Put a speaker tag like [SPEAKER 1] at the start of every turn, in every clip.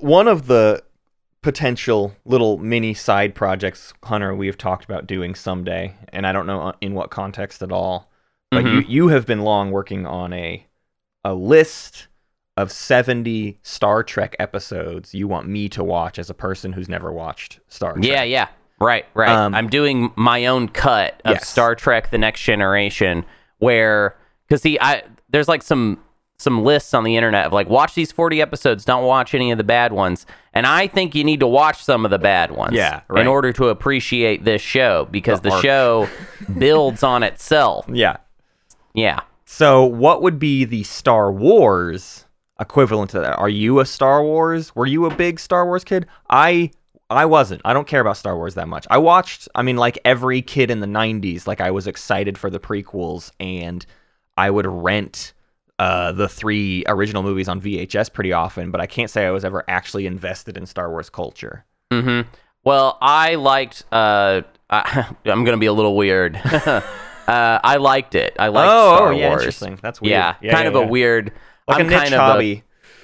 [SPEAKER 1] One of the potential little mini side projects, Hunter, we have talked about doing someday, and I don't know uh, in what context at all, but you,
[SPEAKER 2] Mhm.
[SPEAKER 1] you have been long working on a a list of 70 Star Trek episodes you want me to watch as a person who's never watched Star Trek.
[SPEAKER 2] Yeah, yeah. Right, right.
[SPEAKER 1] Um,
[SPEAKER 2] I'm doing my own cut of
[SPEAKER 1] Yes.
[SPEAKER 2] Star Trek The Next Generation where cuz see I there's like some some lists on the internet of like watch these 40 episodes, don't watch any of the bad ones. And I think you need to watch some of the bad ones
[SPEAKER 1] Yeah, right.
[SPEAKER 2] in order to appreciate this show because
[SPEAKER 1] The
[SPEAKER 2] the, show builds on itself.
[SPEAKER 1] Yeah.
[SPEAKER 2] Yeah.
[SPEAKER 1] So, what would be the Star Wars equivalent to that? Are you a Star Wars? Were you a big Star Wars kid? I I wasn't. I don't care about Star Wars that much. I watched, I mean, like every kid in the 90s, like I was excited for the prequels and I would rent uh, the three original movies on VHS pretty often, but I can't say I was ever actually invested in Star Wars culture.
[SPEAKER 2] hmm Well, I liked. Uh, I, I'm going to be a little weird. uh, I liked it. I liked
[SPEAKER 1] oh,
[SPEAKER 2] Star
[SPEAKER 1] oh, yeah,
[SPEAKER 2] Wars.
[SPEAKER 1] interesting. That's weird.
[SPEAKER 2] Yeah,
[SPEAKER 1] Yeah,
[SPEAKER 2] kind
[SPEAKER 1] yeah,
[SPEAKER 2] of
[SPEAKER 1] yeah.
[SPEAKER 2] a weird.
[SPEAKER 1] Like
[SPEAKER 2] I'm
[SPEAKER 1] a niche
[SPEAKER 2] kind of a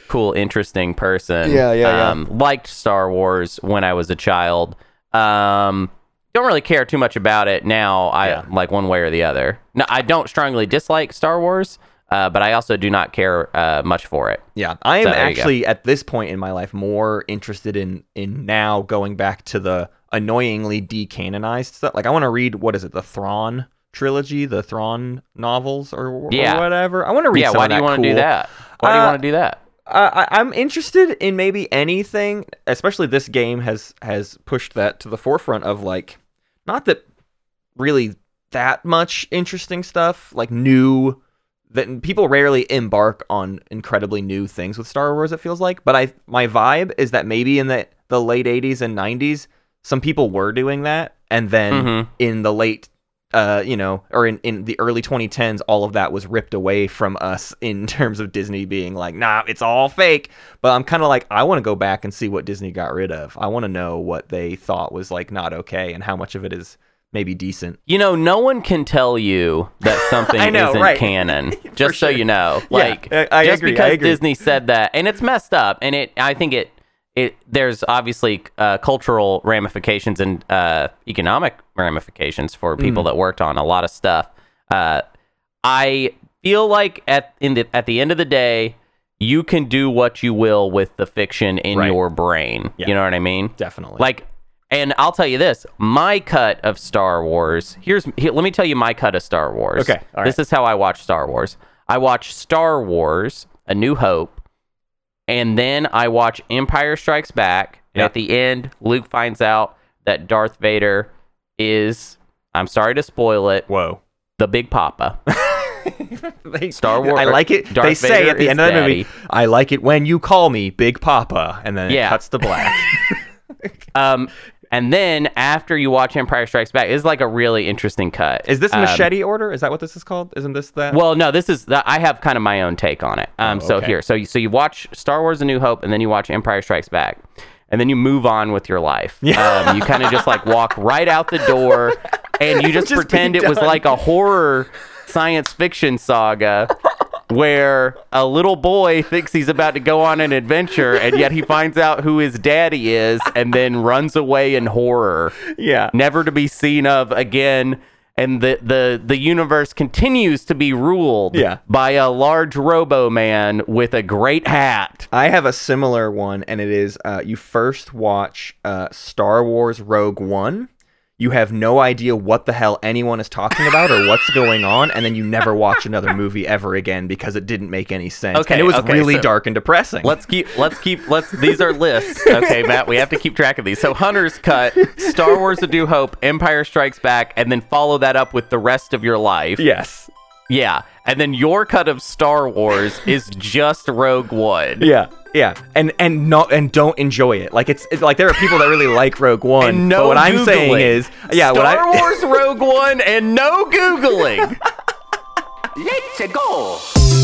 [SPEAKER 2] cool, interesting person.
[SPEAKER 1] Yeah, yeah, yeah.
[SPEAKER 2] Um, liked Star Wars when I was a child. Um, don't really care too much about it now. I
[SPEAKER 1] Yeah.
[SPEAKER 2] like one way or the other. No, I don't strongly dislike Star Wars, uh, but I also do not care uh, much for it.
[SPEAKER 1] Yeah, I am
[SPEAKER 2] So, there you go.
[SPEAKER 1] actually at this point in my life more interested in in now going back to the annoyingly decanonized stuff. Like I want to read what is it, the Thrawn trilogy, the Thrawn novels, or, or
[SPEAKER 2] Yeah.
[SPEAKER 1] whatever. I want to read.
[SPEAKER 2] yeah, why do you
[SPEAKER 1] that
[SPEAKER 2] want to do that? Why do you
[SPEAKER 1] Uh,
[SPEAKER 2] want to do that?
[SPEAKER 1] Uh, I, I'm interested in maybe anything, especially this game has has pushed that to the forefront of like, not that really that much interesting stuff, like new that people rarely embark on incredibly new things with Star Wars. It feels like, but I my vibe is that maybe in the the late '80s and '90s, some people were doing that, and then
[SPEAKER 2] Mhm.
[SPEAKER 1] in the late uh, you know, or in, in the early 2010s, all of that was ripped away from us in terms of Disney being like, nah, it's all fake. But I'm kind of like, I want to go back and see what Disney got rid of. I want to know what they thought was like not okay and how much of it is maybe decent.
[SPEAKER 2] You know, no one can tell you that something
[SPEAKER 1] know,
[SPEAKER 2] isn't
[SPEAKER 1] right.
[SPEAKER 2] canon. just so
[SPEAKER 1] sure.
[SPEAKER 2] you know,
[SPEAKER 1] Yeah,
[SPEAKER 2] like
[SPEAKER 1] I- I
[SPEAKER 2] just
[SPEAKER 1] agree,
[SPEAKER 2] because. Disney said that, and it's messed up, and it, I think it, it, there's obviously uh, cultural ramifications and uh, economic ramifications for
[SPEAKER 1] Mm.
[SPEAKER 2] people that worked on a lot of stuff. Uh, I feel like at in the at the end of the day, you can do what you will with the fiction in
[SPEAKER 1] Right.
[SPEAKER 2] your brain.
[SPEAKER 1] Yeah.
[SPEAKER 2] You know what I mean?
[SPEAKER 1] Definitely.
[SPEAKER 2] Like, and I'll tell you this: my cut of Star Wars. Here's here, let me tell you my cut of Star Wars.
[SPEAKER 1] Okay, all
[SPEAKER 2] this is how I watch Star Wars. I watch Star Wars: A New Hope, and then I watch Empire Strikes Back. And
[SPEAKER 1] Yep.
[SPEAKER 2] at the end, Luke finds out that Darth Vader is. I'm sorry to spoil it.
[SPEAKER 1] whoa.
[SPEAKER 2] The Big Papa.
[SPEAKER 1] They-
[SPEAKER 2] Star Wars-
[SPEAKER 1] I like it.
[SPEAKER 2] Darth
[SPEAKER 1] they say
[SPEAKER 2] Vader
[SPEAKER 1] at the end of the movie. I like it when you call me Big Papa, and then
[SPEAKER 2] Yeah.
[SPEAKER 1] it cuts to black.
[SPEAKER 2] um, and then after you watch Empire Strikes Back, it's like a really interesting cut.
[SPEAKER 1] is this
[SPEAKER 2] Um,
[SPEAKER 1] machete order? Is that what this is called? Isn't this that?
[SPEAKER 2] Well, no, this is I have kind of my own take on it. Um,
[SPEAKER 1] Oh,
[SPEAKER 2] so
[SPEAKER 1] okay.
[SPEAKER 2] here, so you, so you watch Star Wars: A New Hope, and then you watch Empire Strikes Back, and then you move on with your life.
[SPEAKER 1] Yeah.
[SPEAKER 2] Um, you kind of just like walk right out the door, and you just,
[SPEAKER 1] Just
[SPEAKER 2] pretend it was like a horror science fiction saga. Where a little boy thinks he's about to go on an adventure, and yet he finds out who his daddy is, and then runs away in horror
[SPEAKER 1] yeah.
[SPEAKER 2] never to be seen of again and the the the universe continues to be ruled
[SPEAKER 1] Yeah.
[SPEAKER 2] by a large robo man with a great hat
[SPEAKER 1] I have a similar one, and it is uh, you first watch uh, Star Wars Rogue One. You have no idea what the hell anyone is talking about or what's going on, and then you never watch another movie ever again because it didn't make any sense.
[SPEAKER 2] Okay,
[SPEAKER 1] and it was
[SPEAKER 2] okay,
[SPEAKER 1] really
[SPEAKER 2] so-
[SPEAKER 1] dark and depressing.
[SPEAKER 2] let's keep let's keep let's these are lists okay matt we have to keep track of these so hunter's cut star wars a new hope empire strikes back and then follow that up with the rest of your life
[SPEAKER 1] yes.
[SPEAKER 2] yeah and then your cut of star wars is just rogue one
[SPEAKER 1] Yeah. Yeah. And and not and don't enjoy it. Like it's, it's like there are people that really like Rogue One.
[SPEAKER 2] and no
[SPEAKER 1] but what I'm saying is, yeah,
[SPEAKER 2] star
[SPEAKER 1] what I,
[SPEAKER 2] wars rogue one and no googling
[SPEAKER 3] Let's go!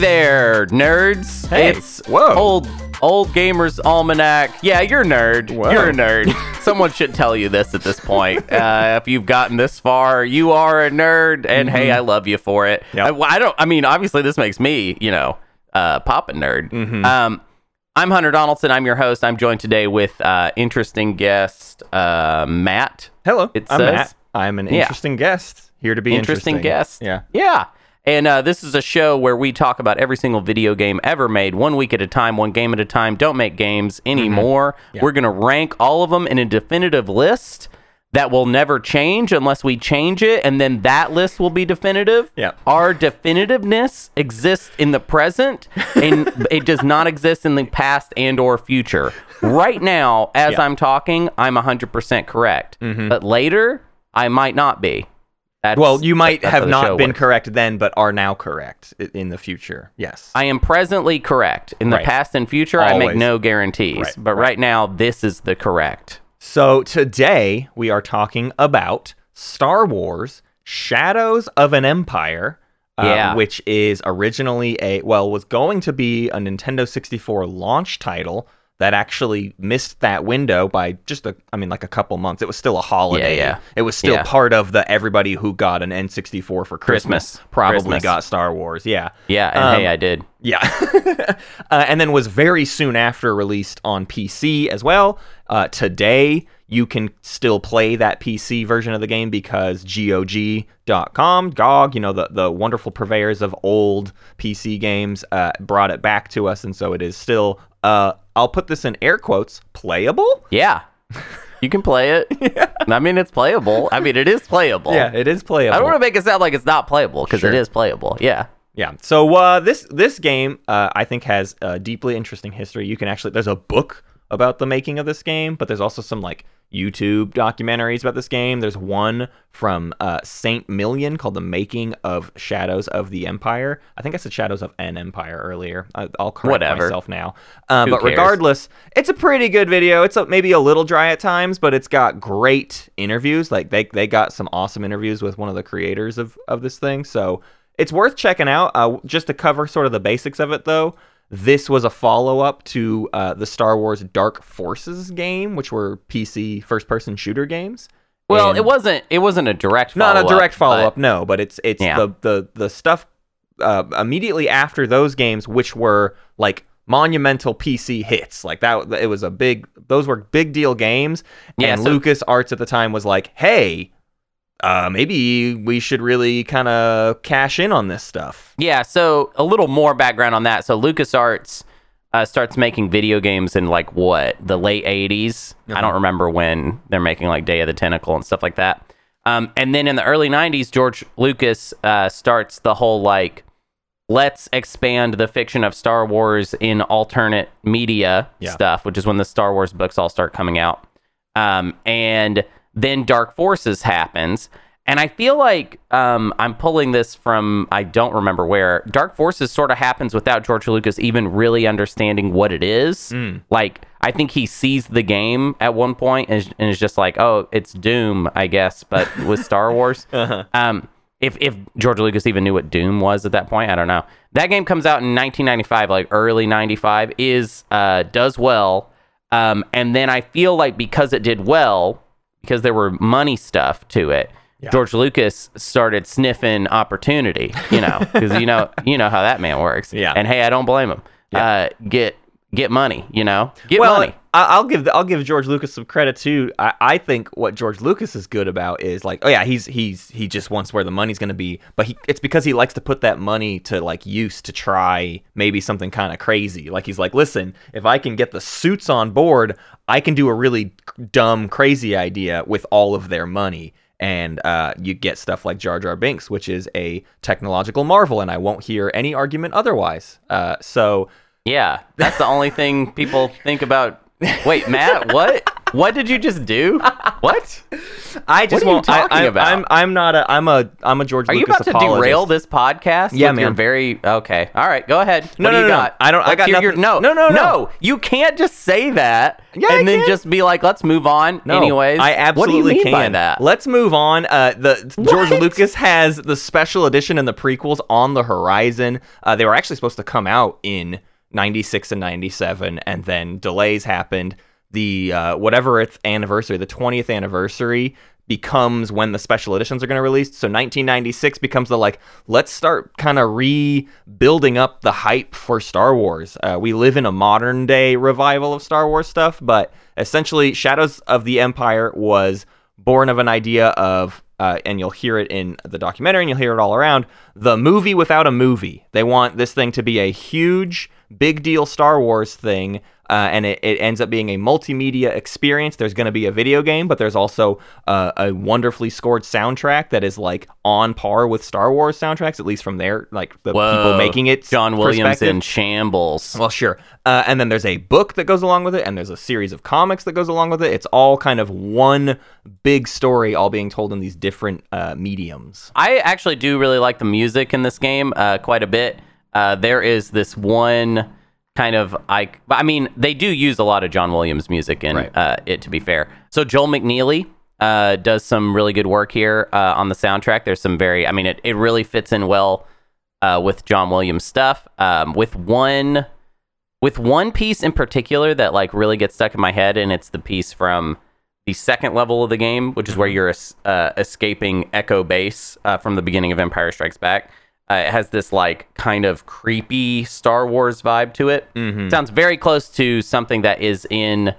[SPEAKER 2] There, nerds.
[SPEAKER 1] Hey,
[SPEAKER 2] It's
[SPEAKER 1] whoa.
[SPEAKER 2] old old gamers almanac. Yeah, you're a nerd.
[SPEAKER 1] Whoa.
[SPEAKER 2] You're a nerd. Someone should tell you this at this point. Uh, if you've gotten this far, you are a nerd, and hey, I love you for it.
[SPEAKER 1] Mm-hmm. Yep.
[SPEAKER 2] I, I don't. I mean, obviously, this makes me, you know, uh, pop a nerd.
[SPEAKER 1] Mm-hmm.
[SPEAKER 2] Um, I'm Hunter Donaldson. I'm your host. I'm joined today with uh, interesting guest uh, Matt.
[SPEAKER 1] Hello,
[SPEAKER 2] It
[SPEAKER 1] I'm
[SPEAKER 2] says-
[SPEAKER 1] Matt. I'm an
[SPEAKER 2] Yeah.
[SPEAKER 1] interesting guest here to be
[SPEAKER 2] interesting,
[SPEAKER 1] interesting,
[SPEAKER 2] guest.
[SPEAKER 1] Yeah.
[SPEAKER 2] Yeah. And uh, this is a show where we talk about every single video game ever made, one week at a time, one game at a time. Don't make games anymore. We're going to rank all of them in a definitive list that will never change unless we change it, and then that list will be definitive.
[SPEAKER 1] Yeah.
[SPEAKER 2] Our definitiveness exists in the present, and it does not exist in the past and or future. Right now, as
[SPEAKER 1] Yeah.
[SPEAKER 2] I'm talking, I'm 100% correct. But later, I might not be. That's,
[SPEAKER 1] Well, you might have not been
[SPEAKER 2] works.
[SPEAKER 1] correct then, but are now correct in the future. Yes.
[SPEAKER 2] I am presently correct. In the
[SPEAKER 1] Right.
[SPEAKER 2] past and future, I make no guarantees.
[SPEAKER 1] Right,
[SPEAKER 2] But right. now, this is the correct.
[SPEAKER 1] So today we are talking about Star Wars: Shadows of an Empire. uh,
[SPEAKER 2] Yeah.
[SPEAKER 1] which is originally a well was going to be a Nintendo 64 launch title that actually missed that window by just a I mean like a couple months. It was still a holiday.
[SPEAKER 2] yeah. yeah.
[SPEAKER 1] It was still
[SPEAKER 2] Yeah.
[SPEAKER 1] part of the everybody who got an N64 for Christmas,
[SPEAKER 2] Christmas.
[SPEAKER 1] probably
[SPEAKER 2] Christmas.
[SPEAKER 1] got Star Wars. Yeah.
[SPEAKER 2] Yeah, and
[SPEAKER 1] Um,
[SPEAKER 2] hey, I did.
[SPEAKER 1] Yeah. uh, and then was very soon after released on PC as well. Uh, today, you can still play that PC version of the game because GOG.com, GOG, you know, the, the wonderful purveyors of old PC games, uh, brought it back to us. And so it is still, uh, I'll put this in air quotes, playable.
[SPEAKER 2] Yeah. You can play it. I mean, it's playable. I mean, it is playable.
[SPEAKER 1] Yeah, it is playable.
[SPEAKER 2] I don't want to make it sound like it's not playable because
[SPEAKER 1] Sure.
[SPEAKER 2] it is playable. Yeah.
[SPEAKER 1] Yeah. So uh, this this game, uh, I think, has a deeply interesting history. You can actually there's a book about the making of this game, but there's also some like YouTube documentaries about this game. There's one from uh, Saint Million called "The Making of Shadows of the Empire." I think I said "Shadows of an Empire" earlier. I, I'll correct
[SPEAKER 2] Whatever.
[SPEAKER 1] myself now. Uh, but
[SPEAKER 2] cares?
[SPEAKER 1] regardless, it's a pretty good video. It's a, maybe a little dry at times, but it's got great interviews. Like they they got some awesome interviews with one of the creators of of this thing. So it's worth checking out. Uh, just to cover sort of the basics of it, though, this was a follow up to uh, the Star Wars Dark Forces game, which were PC first person shooter games.
[SPEAKER 2] Well,
[SPEAKER 1] And-
[SPEAKER 2] it wasn't. It wasn't a direct.
[SPEAKER 1] not a direct follow up, no, but it's it's
[SPEAKER 2] Yeah.
[SPEAKER 1] the the the stuff uh, immediately after those games, which were like monumental PC hits. Like that, it was a big. Those were big deal games.
[SPEAKER 2] Yeah,
[SPEAKER 1] and
[SPEAKER 2] so-
[SPEAKER 1] Lucas Arts at the time was like, hey. Uh, maybe we should really kind of cash in on this stuff.
[SPEAKER 2] Yeah, so a little more background on that. So LucasArts uh, starts making video games in like what the late '80s. I
[SPEAKER 1] Uh-huh.
[SPEAKER 2] don't remember when they're making like Day of the Tentacle and stuff like that. Um, and then in the early '90s, George Lucas uh, starts the whole like, let's expand the fiction of Star Wars in alternate media
[SPEAKER 1] Yeah.
[SPEAKER 2] stuff, which is when the Star Wars books all start coming out. Um, and then Dark Forces happens. And I feel like um, I'm pulling this from I don't remember where. Dark Forces sort of happens without George Lucas even really understanding what it is. Like I think he sees the game at one point and is, and is just like, "Oh, it's Doom, I guess," but with Star Wars. Um, if if George Lucas even knew what Doom was at that point, I don't know. That game comes out in 1995, like early 95, is uh, does well, um, and then I feel like because it did well, because there were money stuff to it, George Lucas started sniffing opportunity. You know, because you know you know how that man works.
[SPEAKER 1] Yeah.
[SPEAKER 2] and hey, I don't blame him. Uh, get get money. You know, get
[SPEAKER 1] well,
[SPEAKER 2] money.
[SPEAKER 1] I'll give I'll give George Lucas some credit too. I, I think what George Lucas is good about is like, oh yeah, he's he's he just wants where the money's going to be, but he it's because he likes to put that money to like use to try maybe something kind of crazy. Like he's like, listen, if I can get the suits on board, I can do a really dumb, crazy idea with all of their money. And uh, you get stuff like Jar Jar Binks, which is a technological marvel, and I won't hear any argument otherwise. Uh, so
[SPEAKER 2] Yeah, that's the only thing people think about. Wait, Matt, what? What did you just do? What?
[SPEAKER 1] I just
[SPEAKER 2] What are you
[SPEAKER 1] won't. I-
[SPEAKER 2] talking
[SPEAKER 1] I,
[SPEAKER 2] about?
[SPEAKER 1] I'm I'm not a I'm a I'm a George
[SPEAKER 2] Are you
[SPEAKER 1] Lucas
[SPEAKER 2] about to
[SPEAKER 1] apologist.
[SPEAKER 2] derail this podcast?
[SPEAKER 1] Yeah,
[SPEAKER 2] with Your
[SPEAKER 1] man.
[SPEAKER 2] very okay. All right, go ahead.
[SPEAKER 1] No,
[SPEAKER 2] what
[SPEAKER 1] no,
[SPEAKER 2] do you
[SPEAKER 1] no, no. I don't- I
[SPEAKER 2] Let's
[SPEAKER 1] got
[SPEAKER 2] hear your-
[SPEAKER 1] nothing-
[SPEAKER 2] no,
[SPEAKER 1] no, no, no.
[SPEAKER 2] You can't just say that
[SPEAKER 1] Yeah, I
[SPEAKER 2] and then
[SPEAKER 1] can.
[SPEAKER 2] just be like, "Let's move on."
[SPEAKER 1] No,
[SPEAKER 2] Anyways,
[SPEAKER 1] I absolutely
[SPEAKER 2] what do you mean
[SPEAKER 1] can.
[SPEAKER 2] by that?
[SPEAKER 1] Let's move on. Uh, the George Lucas has the special edition and the prequels on the horizon. Uh, they were actually supposed to come out in '96 and '97, and then delays happened. The uh, whatever its anniversary, the 20th anniversary, becomes when the special editions are going to release. So 1996 becomes the like, let's start kind of rebuilding up the hype for Star Wars. Uh, we live in a modern day revival of Star Wars stuff, but essentially, Shadows of the Empire was born of an idea of, uh, and you'll hear it in the documentary and you'll hear it all around, the movie without a movie. They want this thing to be a huge, big deal Star Wars thing. Uh, and it, it ends up being a multimedia experience. There's going to be a video game, but there's also uh, a wonderfully scored soundtrack that is like on par with Star Wars soundtracks, at least from their like the people making it.
[SPEAKER 2] John Williams in shambles.
[SPEAKER 1] Well, sure. Uh, and then there's a book that goes along with it, and there's a series of comics that goes along with it. It's all kind of one big story, all being told in these different uh, mediums.
[SPEAKER 2] I actually do really like the music in this game uh, quite a bit. Uh, there is this one kind of I I mean they do use a lot of John Williams music in
[SPEAKER 1] Right.
[SPEAKER 2] uh, it to be fair. So Joel McNeely uh, does some really good work here uh, on the soundtrack. There's some very I mean it, it really fits in well uh, with John Williams stuff. Um, with one with one piece in particular that like really gets stuck in my head, and it's the piece from the second level of the game, which is where you're uh, escaping Echo Base uh, from the beginning of Empire Strikes Back. Uh, it has this like kind of creepy Star Wars vibe to it. Sounds very close to something that is in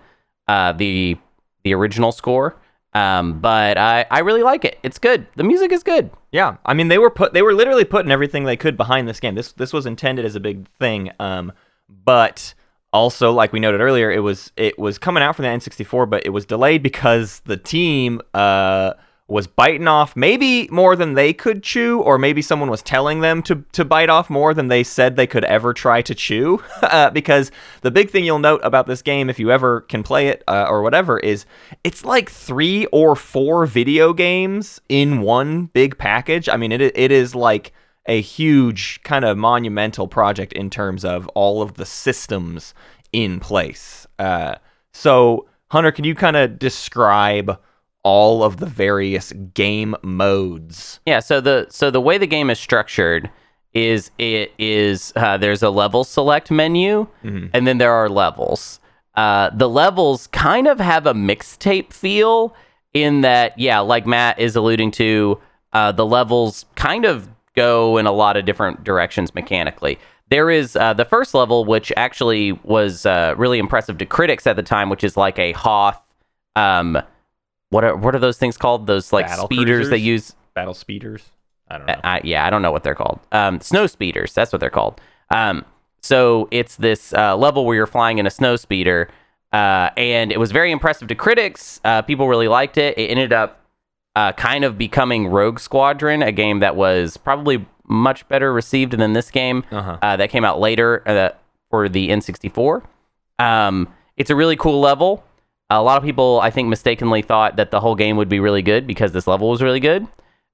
[SPEAKER 2] uh, the the original score. Um, but I, I really like it. It's good. The music is good.
[SPEAKER 1] Yeah, I mean they were put they were literally putting everything they could behind this game. This this was intended as a big thing, um, but also like we noted earlier, it was it was coming out from the N64, but it was delayed because the team uh, was biting off maybe more than they could chew, or maybe someone was telling them to to bite off more than they said they could ever try to chew. uh, because the big thing you'll note about this game, if you ever can play it uh, or whatever, is it's like three or four video games in one big package. I mean, it it is like a huge kind of monumental project in terms of all of the systems in place. Uh, so, Hunter, can you kind of describe all of the various game modes?
[SPEAKER 2] Yeah, so the so the way the game is structured is it is uh, there's a level select menu and then there are levels. Uh, the levels kind of have a mixtape feel in that, yeah, like Matt is alluding to, uh, the levels kind of go in a lot of different directions mechanically. There is uh, the first level, which actually was uh, really impressive to critics at the time, which is like a Hoth. Um, what are what are those things called? Those like
[SPEAKER 1] Battle
[SPEAKER 2] speeders they use.
[SPEAKER 1] Battle speeders? I don't know.
[SPEAKER 2] I, yeah, I don't know what they're called. Um, snow speeders. That's what they're called. Um, so it's this uh, level where you're flying in a snow speeder, uh, and it was very impressive to critics. Uh, people really liked it. It ended up uh, kind of becoming Rogue Squadron, a game that was probably much better received than this game
[SPEAKER 1] Uh-huh.
[SPEAKER 2] uh, that came out later uh, for the N64. Um, it's a really cool level. A lot of people, I think, mistakenly thought that the whole game would be really good because this level was really good.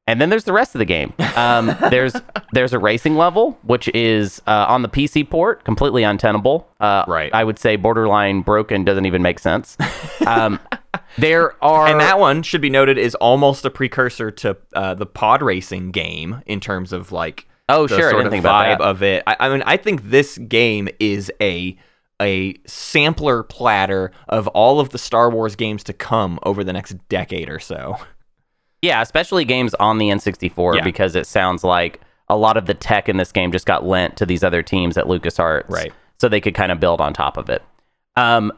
[SPEAKER 2] And then there's the rest of the game. Um, there's there's a racing level, which is uh, on the PC port, completely untenable. Uh,
[SPEAKER 1] Right.
[SPEAKER 2] I would say borderline broken, doesn't even make sense. Um, there are
[SPEAKER 1] and that one should be noted is almost a precursor to uh, the pod racing game in terms of like
[SPEAKER 2] Oh,
[SPEAKER 1] the
[SPEAKER 2] sure, I
[SPEAKER 1] sort
[SPEAKER 2] didn't
[SPEAKER 1] of
[SPEAKER 2] think about
[SPEAKER 1] vibe
[SPEAKER 2] that.
[SPEAKER 1] of it. I, I mean, I think this game is a a sampler platter of all of the Star Wars games to come over the next decade or so.
[SPEAKER 2] Yeah, especially games on the N64
[SPEAKER 1] Yeah.
[SPEAKER 2] because it sounds like a lot of the tech in this game just got lent to these other teams at LucasArts.
[SPEAKER 1] Right.
[SPEAKER 2] So they could kind of build on top of it. Um,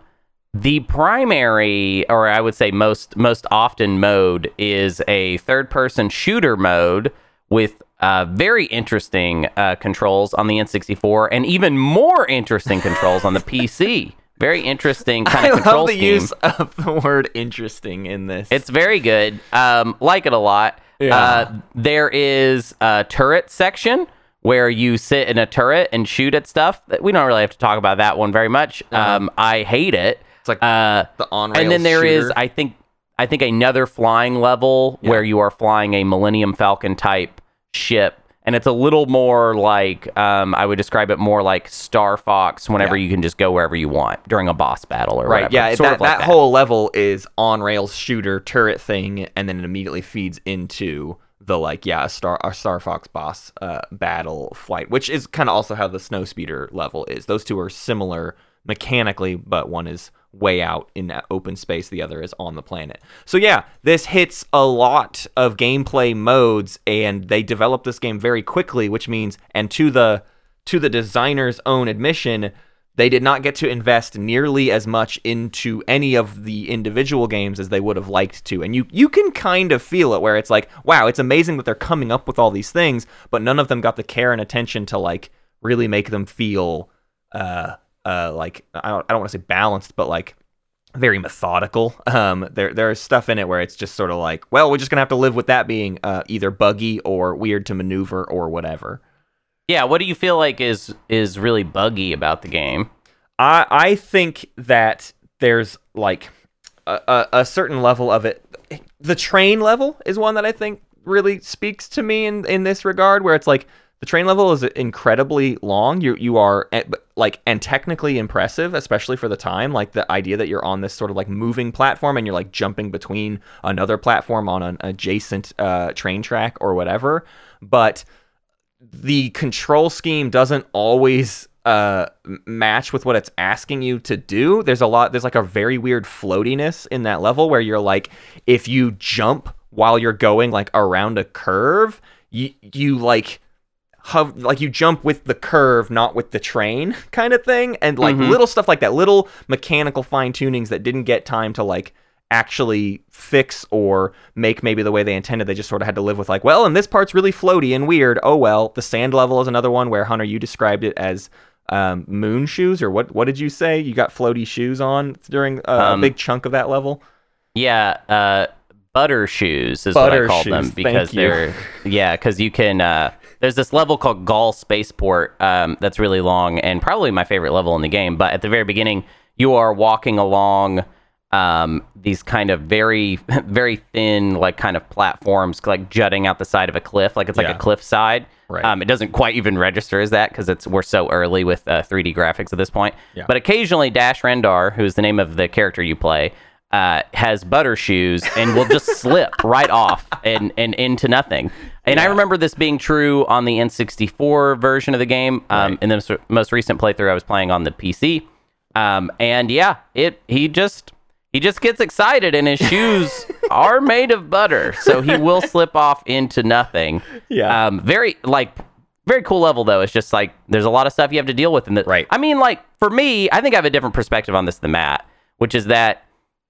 [SPEAKER 2] the primary, or I would say most most often mode, is a third person shooter mode with uh, very interesting uh, controls on the N64 and even more interesting controls on the PC. Very interesting kind
[SPEAKER 1] I
[SPEAKER 2] of control
[SPEAKER 1] love the
[SPEAKER 2] scheme.
[SPEAKER 1] use of the word interesting in this.
[SPEAKER 2] It's very good. Um, like it a lot.
[SPEAKER 1] Yeah.
[SPEAKER 2] Uh, there is a turret section where you sit in a turret and shoot at stuff. We don't really have to talk about that one very much.
[SPEAKER 1] Uh-huh.
[SPEAKER 2] Um, I hate it.
[SPEAKER 1] It's like
[SPEAKER 2] Uh,
[SPEAKER 1] the on
[SPEAKER 2] and then there is, I think, I think another flying level
[SPEAKER 1] Yeah.
[SPEAKER 2] where you are flying a Millennium Falcon type ship, and it's a little more like um, I would describe it more like Star Fox. Whenever
[SPEAKER 1] Yeah.
[SPEAKER 2] you can just go wherever you want during a boss battle or
[SPEAKER 1] right.
[SPEAKER 2] whatever.
[SPEAKER 1] Yeah,
[SPEAKER 2] Sort
[SPEAKER 1] that,
[SPEAKER 2] of like
[SPEAKER 1] that whole level is on rails shooter turret thing, and then it immediately feeds into the like yeah a star a Star Fox boss uh, battle flight, which is kind of also how the snow speeder level is. Those two are similar mechanically, but one is way out in open space, the other is on the planet. So yeah, this hits a lot of gameplay modes, and they developed this game very quickly, which means and to the to the designer's own admission, they did not get to invest nearly as much into any of the individual games as they would have liked to. And you you can kind of feel it where it's like, wow, it's amazing that they're coming up with all these things, but none of them got the care and attention to like really make them feel uh uh like I don't I don't want to say balanced, but like very methodical. Um, there there's stuff in it where it's just sort of like, well, we're just gonna have to live with that being uh, either buggy or weird to maneuver or whatever.
[SPEAKER 2] Yeah, what do you feel like is is really buggy about the game?
[SPEAKER 1] I I think that there's like a, a, a certain level of it. The train level is one that I think really speaks to me in in this regard, where it's like the train level is incredibly long. You you are eh, but, like and technically impressive, especially for the time. Like the idea that you're on this sort of like moving platform and you're like jumping between another platform on an adjacent uh, train track or whatever. But the control scheme doesn't always uh match with what it's asking you to do there's a lot there's like a very weird floatiness in that level where you're like if you jump while you're going like around a curve you you like hov- like you jump with the curve not with the train kind of thing and like
[SPEAKER 2] Mhm.
[SPEAKER 1] little stuff like that little mechanical fine tunings that didn't get time to like actually fix or make maybe the way they intended. They just sort of had to live with like, well, and this part's really floaty and weird. Oh well. The sand level is another one where Hunter, you described it as um, moon shoes, or what? What did you say? You got floaty shoes on during a,
[SPEAKER 2] Um,
[SPEAKER 1] a big chunk of that level.
[SPEAKER 2] Yeah, uh, butter shoes is
[SPEAKER 1] Butter
[SPEAKER 2] what I call
[SPEAKER 1] shoes,
[SPEAKER 2] them because they're yeah, because you can. Uh, there's this level called Gall Spaceport um, that's really long and probably my favorite level in the game. But at the very beginning, you are walking along um, these kind of very very thin like kind of platforms like jutting out the side of a cliff, like it's like
[SPEAKER 1] Yeah.
[SPEAKER 2] a cliff side.
[SPEAKER 1] Right.
[SPEAKER 2] Um, it doesn't quite even register as that because it's we're so early with uh, 3D graphics at this point.
[SPEAKER 1] Yeah.
[SPEAKER 2] But occasionally, Dash Rendar, who's the name of the character you play, uh, has butter shoes and will just slip right off and, and into nothing. And I remember this being true on the N64 version of the game. Um, In the most- most recent playthrough, I was playing on the PC. Um, and yeah, it he just he just gets excited, and his shoes are made of butter, so he will slip off into nothing.
[SPEAKER 1] Yeah.
[SPEAKER 2] Um, very like very cool level though. It's just like there's a lot of stuff you have to deal with in the
[SPEAKER 1] Right.
[SPEAKER 2] I mean, like for me, I think I have a different perspective on this than Matt, which is that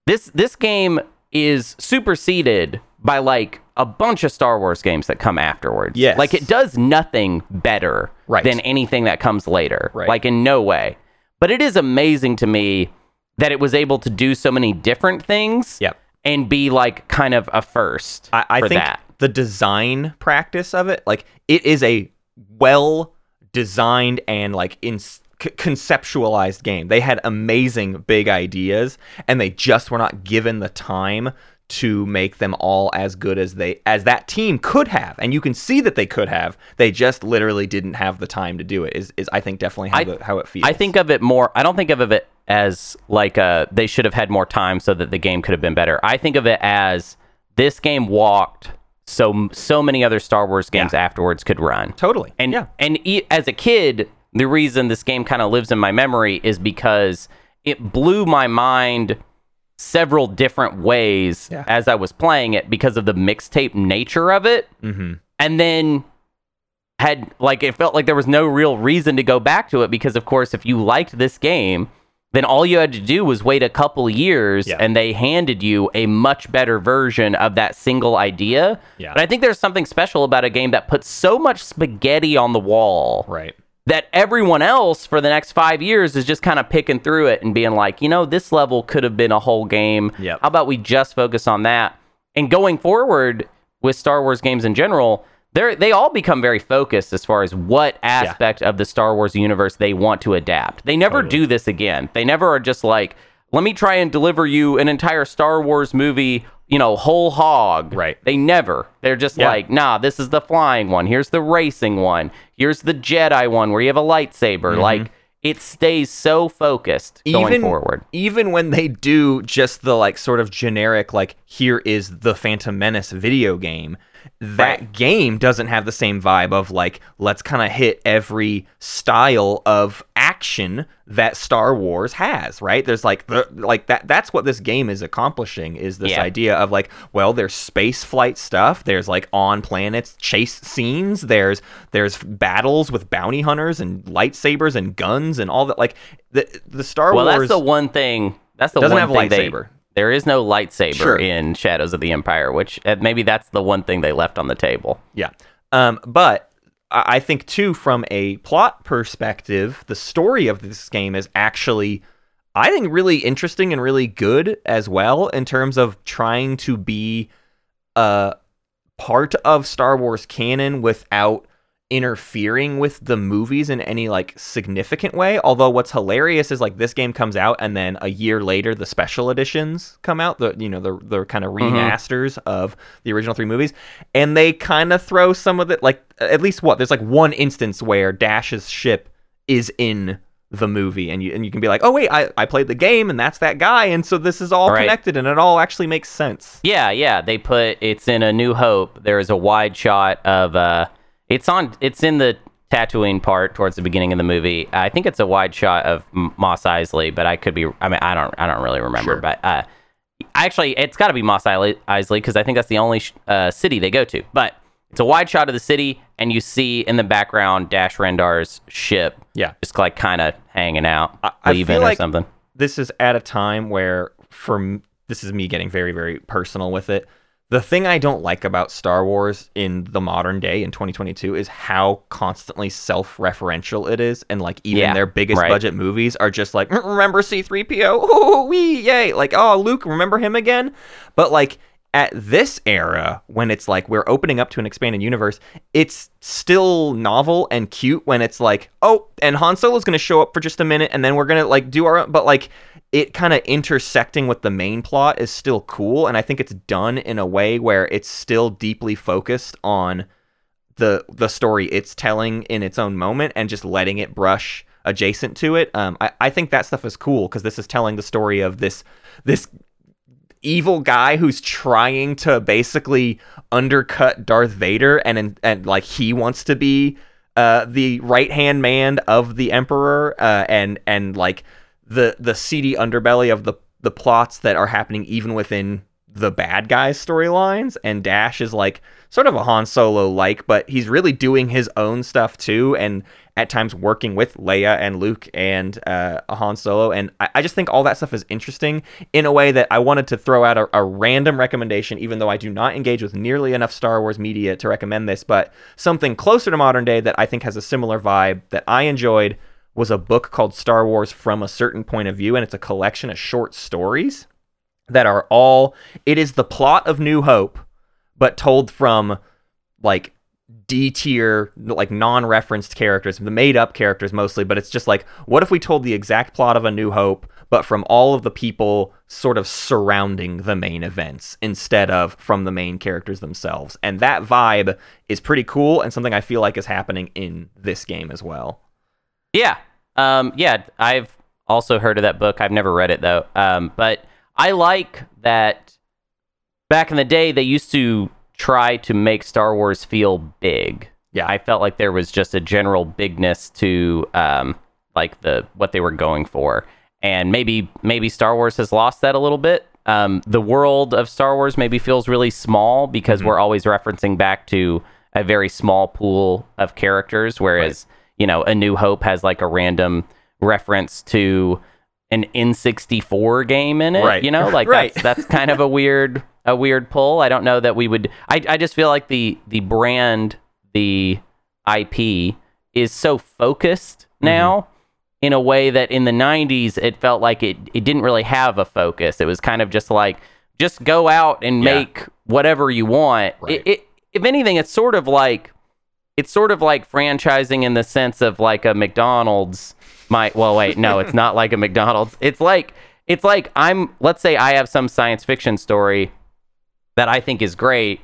[SPEAKER 2] this this game is superseded by like a bunch of Star Wars games that come afterwards.
[SPEAKER 1] Yes.
[SPEAKER 2] Like it does nothing better
[SPEAKER 1] Right.
[SPEAKER 2] than anything that comes later.
[SPEAKER 1] Right.
[SPEAKER 2] Like in no way. But it is amazing to me that it was able to do so many different things
[SPEAKER 1] Yep.
[SPEAKER 2] and be like kind of a first
[SPEAKER 1] I, I
[SPEAKER 2] for
[SPEAKER 1] think
[SPEAKER 2] that.
[SPEAKER 1] the design practice of it, like it is a well designed and like in c- conceptualized game. They had amazing big ideas, and they just were not given the time to make them all as good as they as that team could have. And you can see that they could have. They just literally didn't have the time to do it. Is is I think definitely how,
[SPEAKER 2] I-
[SPEAKER 1] the, how it feels.
[SPEAKER 2] I think of it more. I don't think of it as like uh they should have had more time so that the game could have been better. I think of it as this game walked so so many other Star Wars games
[SPEAKER 1] Yeah.
[SPEAKER 2] afterwards could run.
[SPEAKER 1] totally.
[SPEAKER 2] And
[SPEAKER 1] yeah,
[SPEAKER 2] and e- as a kid, the reason this game kind of lives in my memory is because it blew my mind several different ways
[SPEAKER 1] Yeah.
[SPEAKER 2] as I was playing it because of the mixtape nature of it
[SPEAKER 1] hmm
[SPEAKER 2] and then had like it felt like there was no real reason to go back to it because of course if you liked this game then all you had to do was wait a couple years
[SPEAKER 1] Yeah.
[SPEAKER 2] and they handed you a much better version of that single idea
[SPEAKER 1] Yeah.
[SPEAKER 2] but i think there's something special about a game that puts so much spaghetti on the wall
[SPEAKER 1] right.
[SPEAKER 2] That everyone else for the next five years is just kind of picking through it and being like, you know, this level could have been a whole game.
[SPEAKER 1] Yep.
[SPEAKER 2] How about we just focus on that? And going forward with Star Wars games in general, they they all become very focused as far as what aspect of the Star Wars universe they want to adapt. They never do this again. They never are just like, let me try and deliver you an entire Star Wars movie, you know, whole hog.
[SPEAKER 1] Right.
[SPEAKER 2] They never. They're just
[SPEAKER 1] Yeah.
[SPEAKER 2] like, nah, this is the flying one. Here's the racing one. Here's the Jedi one where you have a lightsaber. Mm-hmm. Like, it stays so focused going forward.
[SPEAKER 1] Even when they do just the like sort of generic like here is the Phantom Menace video game, that
[SPEAKER 2] Right.
[SPEAKER 1] game doesn't have the same vibe of like let's kind of hit every style of action that Star Wars has, right? There's like the, like that that's what this game is accomplishing is this
[SPEAKER 2] Yeah.
[SPEAKER 1] idea of like well there's space flight stuff, there's like on planets chase scenes, there's there's battles with bounty hunters and lightsabers and guns and all that like the the Star
[SPEAKER 2] Well,
[SPEAKER 1] Wars Well,
[SPEAKER 2] that's the one thing. That's the
[SPEAKER 1] Doesn't
[SPEAKER 2] one
[SPEAKER 1] have
[SPEAKER 2] thing they-
[SPEAKER 1] lightsaber.
[SPEAKER 2] There is no lightsaber
[SPEAKER 1] Sure.
[SPEAKER 2] in Shadows of the Empire, which uh, maybe that's the one thing they left on the table.
[SPEAKER 1] Yeah. Um, but I I think too, from a plot perspective, the story of this game is actually, I think, really interesting and really good as well in terms of trying to be a part of Star Wars canon without interfering with the movies in any like significant way although what's hilarious is like this game comes out and then a year later the special editions come out the you know the the kind of remasters of the original three movies and they kind of throw some of it like at least what there's like one instance where Dash's ship is in the movie and you and you can be like oh wait I, I played the game and that's that guy and so this is all
[SPEAKER 2] Right.
[SPEAKER 1] connected and it all actually makes sense
[SPEAKER 2] Yeah, yeah. They put it's in A New Hope. There is a wide shot of uh, it's on. It's in the Tatooine part towards the beginning of the movie. I think it's a wide shot of Mos Eisley, but I could be. I mean, I don't. I don't really remember.
[SPEAKER 1] Sure.
[SPEAKER 2] But uh, actually, it's got to be Mos Eisley because I think that's the only sh- uh, city they go to. But it's a wide shot of the city, and you see in the background Dash Rendar's ship.
[SPEAKER 1] Yeah.
[SPEAKER 2] just like kind of hanging out,
[SPEAKER 1] I- I
[SPEAKER 2] leaving
[SPEAKER 1] feel
[SPEAKER 2] or
[SPEAKER 1] like
[SPEAKER 2] something.
[SPEAKER 1] this is at a time where for m- this is me getting very very personal with it the thing i don't like about star wars in the modern day in 2022 is how constantly self-referential it is and like even
[SPEAKER 2] Yeah,
[SPEAKER 1] their biggest
[SPEAKER 2] right.
[SPEAKER 1] budget movies are just like "Mm, remember c3po oh wee yay! Like oh luke remember him again? But like at this era when it's like we're opening up to an expanded universe it's still novel and cute when it's like oh and han solo's gonna show up for just a minute and then we're gonna like do our own but like it kind of intersecting with the main plot is still cool and i think it's done in a way where it's still deeply focused on the the story it's telling in its own moment and just letting it brush adjacent to it. Um i, I think that stuff is cool because this is telling the story of this this evil guy who's trying to basically undercut Darth Vader and and and like he wants to be uh the right hand man of the emperor uh and and like the the seedy underbelly of the the plots that are happening even within the bad guys storylines and Dash is like sort of a Han Solo like but he's really doing his own stuff too and at times working with Leia and Luke and uh, Han Solo and I, I just think all that stuff is interesting in a way that I wanted to throw out a, a random recommendation even though I do not engage with nearly enough Star Wars media to recommend this but something closer to modern day that I think has a similar vibe that I enjoyed was a book called Star Wars from a certain point of view and it's a collection of short stories that are all it is the plot of New Hope, but told from like D tier, like non referenced characters, the made up characters mostly, but it's just like, what if we told the exact plot of A New Hope, but from all of the people sort of surrounding the main events instead of from the main characters themselves? And that vibe is pretty cool and something I feel like is happening in this game as well.
[SPEAKER 2] Yeah. Um, yeah, I've also heard of that book. I've never read it though. Um, but I like that back in the day they used to try to make Star Wars feel big.
[SPEAKER 1] Yeah.
[SPEAKER 2] I felt like there was just a general bigness to um, like the what they were going for. And maybe maybe Star Wars has lost that a little bit. Um, the world of Star Wars maybe feels really small because we're always referencing back to a very small pool of characters, whereas you know, A New Hope has like a random reference to an N64 game in it.
[SPEAKER 1] Right.
[SPEAKER 2] You know, like
[SPEAKER 1] Right.
[SPEAKER 2] that's that's kind of a weird a weird pull. I don't know that we would I I just feel like the the brand, the IP is so focused mm-hmm. now in a way that in the 90s it felt like it it didn't really have a focus. It was kind of just like just go out and
[SPEAKER 1] Yeah.
[SPEAKER 2] make whatever you want.
[SPEAKER 1] Right.
[SPEAKER 2] It, it if anything it's sort of like it's sort of like franchising in the sense of like a McDonald's might well wait no it's not like a McDonald's it's like it's like I'm let's say I have some science fiction story that I think is great.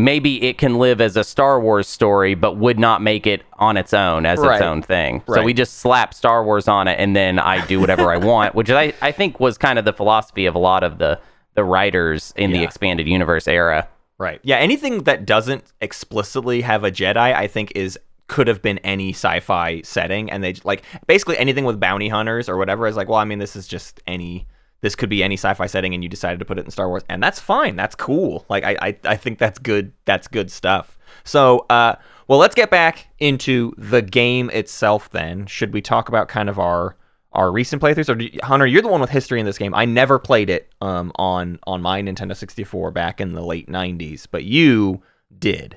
[SPEAKER 2] Maybe it can live as a Star Wars story, but would not make it on its own as
[SPEAKER 1] Right.
[SPEAKER 2] its own thing. So we just slap Star Wars on it, and then I do whatever I want, which I, I think was kind of the philosophy of a lot of the the writers in the expanded universe era.
[SPEAKER 1] Right. Yeah. Anything that doesn't explicitly have a Jedi, I think, is could have been any sci-fi setting, and they like basically anything with bounty hunters or whatever is like, well, I mean, this is just any. This could be any sci-fi setting, and you decided to put it in Star Wars, and that's fine. That's cool. Like, I, I, I think that's good. That's good stuff. So, uh, well, let's get back into the game itself. Then, should we talk about kind of our our recent playthroughs? Or do Hunter, you're the one with history in this game. I never played it um, on on my Nintendo 64 back in the late 90s, but you did.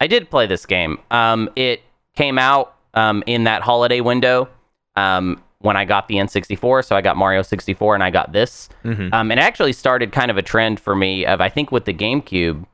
[SPEAKER 2] I did play this game. Um, it came out um, in that holiday window um, when I got the N64. So I got Mario 64 and I got this.
[SPEAKER 1] Mhm.
[SPEAKER 2] Um, and it actually started kind of a trend for me of, I think, with the GameCube.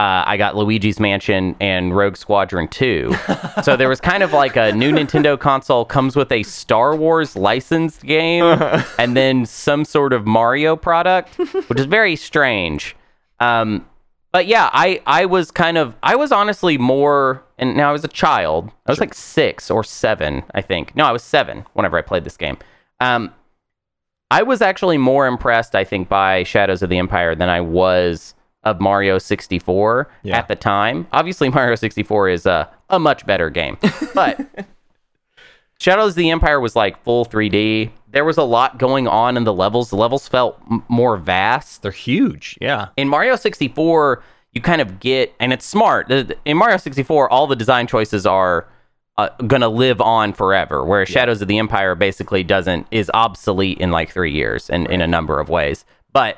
[SPEAKER 2] Uh, I got Luigi's Mansion and Rogue Squadron 2. so there was kind of like a new Nintendo console comes with a Star Wars licensed game and then some sort of Mario product, which is very strange. Um, but yeah, I I was kind of I was honestly more and now I was a child. I was like six or seven, I think. No, I was seven whenever I played this game. Um, I was actually more impressed, I think, by Shadows of the Empire than I was of Mario 64
[SPEAKER 1] Yeah.
[SPEAKER 2] at the time. Obviously, Mario 64 is a a much better game, but Shadows of the Empire was like full 3D. There was a lot going on in the levels. The levels felt m- more vast
[SPEAKER 1] They're huge. Yeah.
[SPEAKER 2] in Mario 64, you kind of get, and it's smart. In Mario 64, all the design choices are uh, gonna live on forever, whereas Shadows of the Empire basically doesn't is obsolete in like three years, and in a number of ways. But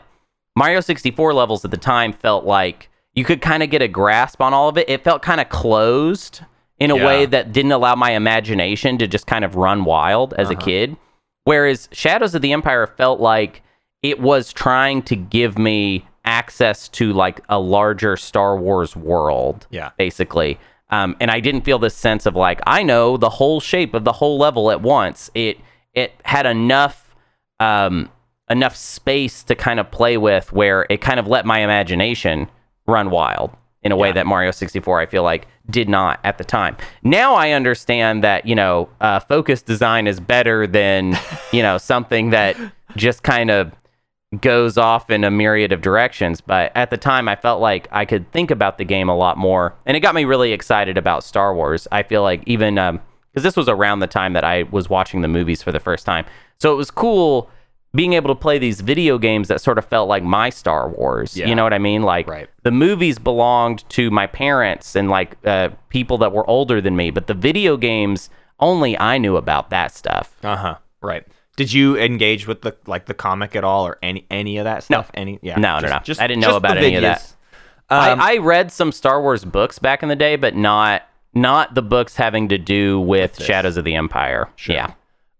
[SPEAKER 2] Mario 64 levels at the time felt like you could kind of get a grasp on all of it. It felt kind of closed in a
[SPEAKER 1] Yeah.
[SPEAKER 2] way that didn't allow my imagination to just kind of run wild as a kid. Whereas Shadows of the Empire felt like it was trying to give me access to like a larger Star Wars world.
[SPEAKER 1] Yeah.
[SPEAKER 2] Basically. Um, and I didn't feel this sense of like, I know the whole shape of the whole level at once. It it had enough um, enough space to kind of play with where it kind of let my imagination run wild in a way that Mario 64 I feel like did not at the time. Now I understand that, you know, uh, focus design is better than, you know, something that just kind of goes off in a myriad of directions. But at the time, I felt like I could think about the game a lot more. And it got me really excited about Star Wars. I feel like even because this was around the time that I was watching the movies for the first time. So it was cool being able to play these video games that sort of felt like my Star Wars.
[SPEAKER 1] Yeah.
[SPEAKER 2] You know what I mean? Like
[SPEAKER 1] Right.
[SPEAKER 2] the movies belonged to my parents and like uh, people that were older than me, but the video games only I knew about that stuff.
[SPEAKER 1] Uh huh. Right. Did you engage with the like the comic at all or any any of that stuff? No. Any? Yeah.
[SPEAKER 2] No, no, no. I didn't know about any of that.
[SPEAKER 1] Um,
[SPEAKER 2] I, I read some Star Wars books back in the day, but not not the books having to do with. Shadows of the Empire. Yeah.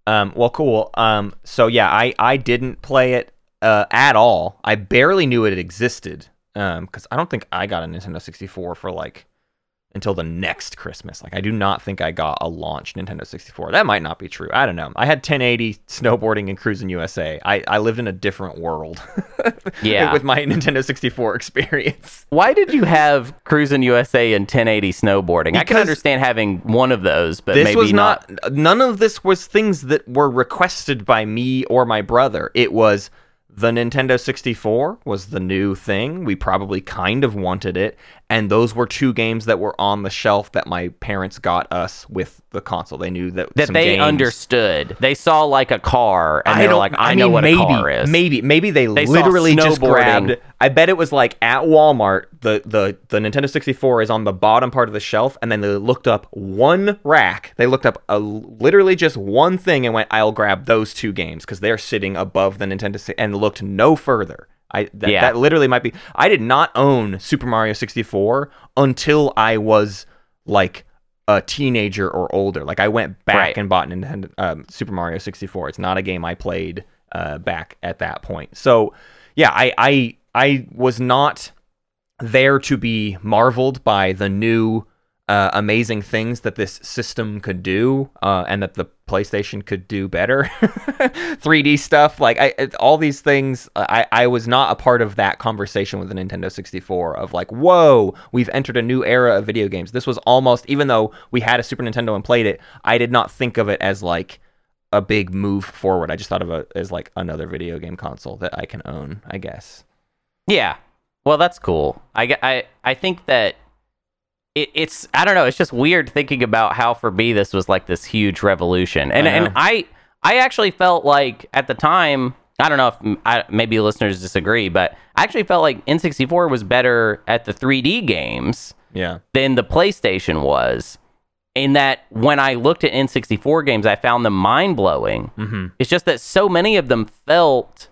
[SPEAKER 1] Um, well, cool. Um, so yeah, I I didn't play it uh, at all. I barely knew it existed. Um, because I don't think I got a Nintendo 64 for like until the next Christmas. Like I do not think I got a launch Nintendo 64. That might not be true. I don't know. I had 1080 snowboarding and Cruis'n USA. I I lived in a different world.
[SPEAKER 2] Yeah.
[SPEAKER 1] with my Nintendo 64 experience.
[SPEAKER 2] Why did you have Cruis'n USA and 1080 snowboarding? I can understand having one of those, but
[SPEAKER 1] this
[SPEAKER 2] maybe
[SPEAKER 1] was
[SPEAKER 2] not.
[SPEAKER 1] not, none of this was things that were requested by me or my brother it was the nintendo 64 was the new thing we probably kind of wanted it and those were two games that were on the shelf that my parents got us with the console they knew that
[SPEAKER 2] That they
[SPEAKER 1] games-
[SPEAKER 2] understood. They saw like a car and
[SPEAKER 1] I
[SPEAKER 2] they were
[SPEAKER 1] don't
[SPEAKER 2] like, I,
[SPEAKER 1] I
[SPEAKER 2] know
[SPEAKER 1] mean,
[SPEAKER 2] what
[SPEAKER 1] maybe,
[SPEAKER 2] a car is.
[SPEAKER 1] Maybe, maybe they,
[SPEAKER 2] They
[SPEAKER 1] literally just grabbed. I bet it was like at Walmart. The the the Nintendo 64 is on the bottom part of the shelf, and then they looked up one rack. They looked up a literally just one thing and went, "I'll grab those two games because they're sitting above the Nintendo and looked no further." I that,
[SPEAKER 2] Yeah.
[SPEAKER 1] that literally might be. I did not own Super Mario 64 until I was like a teenager or older. Like I went back
[SPEAKER 2] Right.
[SPEAKER 1] and bought Nintendo um, Super Mario 64. It's not a game I played uh, back at that point. So yeah, I I I was not there to be marveled by the new uh, amazing things that this system could do, uh, and that the PlayStation could do better. 3D stuff, like I, all these things, I, I was not a part of that conversation with the Nintendo 64 of like, whoa, we've entered a new era of video games. This was almost, even though we had a Super Nintendo and played it, I did not think of it as like a big move forward. I just thought of it as like another video game console that I can own, I guess.
[SPEAKER 2] Yeah. Well, that's cool. I, I, I think that it, it's I don't know. It's just weird thinking about how for me this was like this huge revolution, and
[SPEAKER 1] I
[SPEAKER 2] and. I I actually felt like at the time I don't know if I, maybe listeners disagree, but I actually felt like N64 was better at the 3D games
[SPEAKER 1] Yeah.
[SPEAKER 2] than the PlayStation was. In that, when I looked at N64 games, I found them mind blowing.
[SPEAKER 1] Mm-hmm.
[SPEAKER 2] It's just that so many of them felt,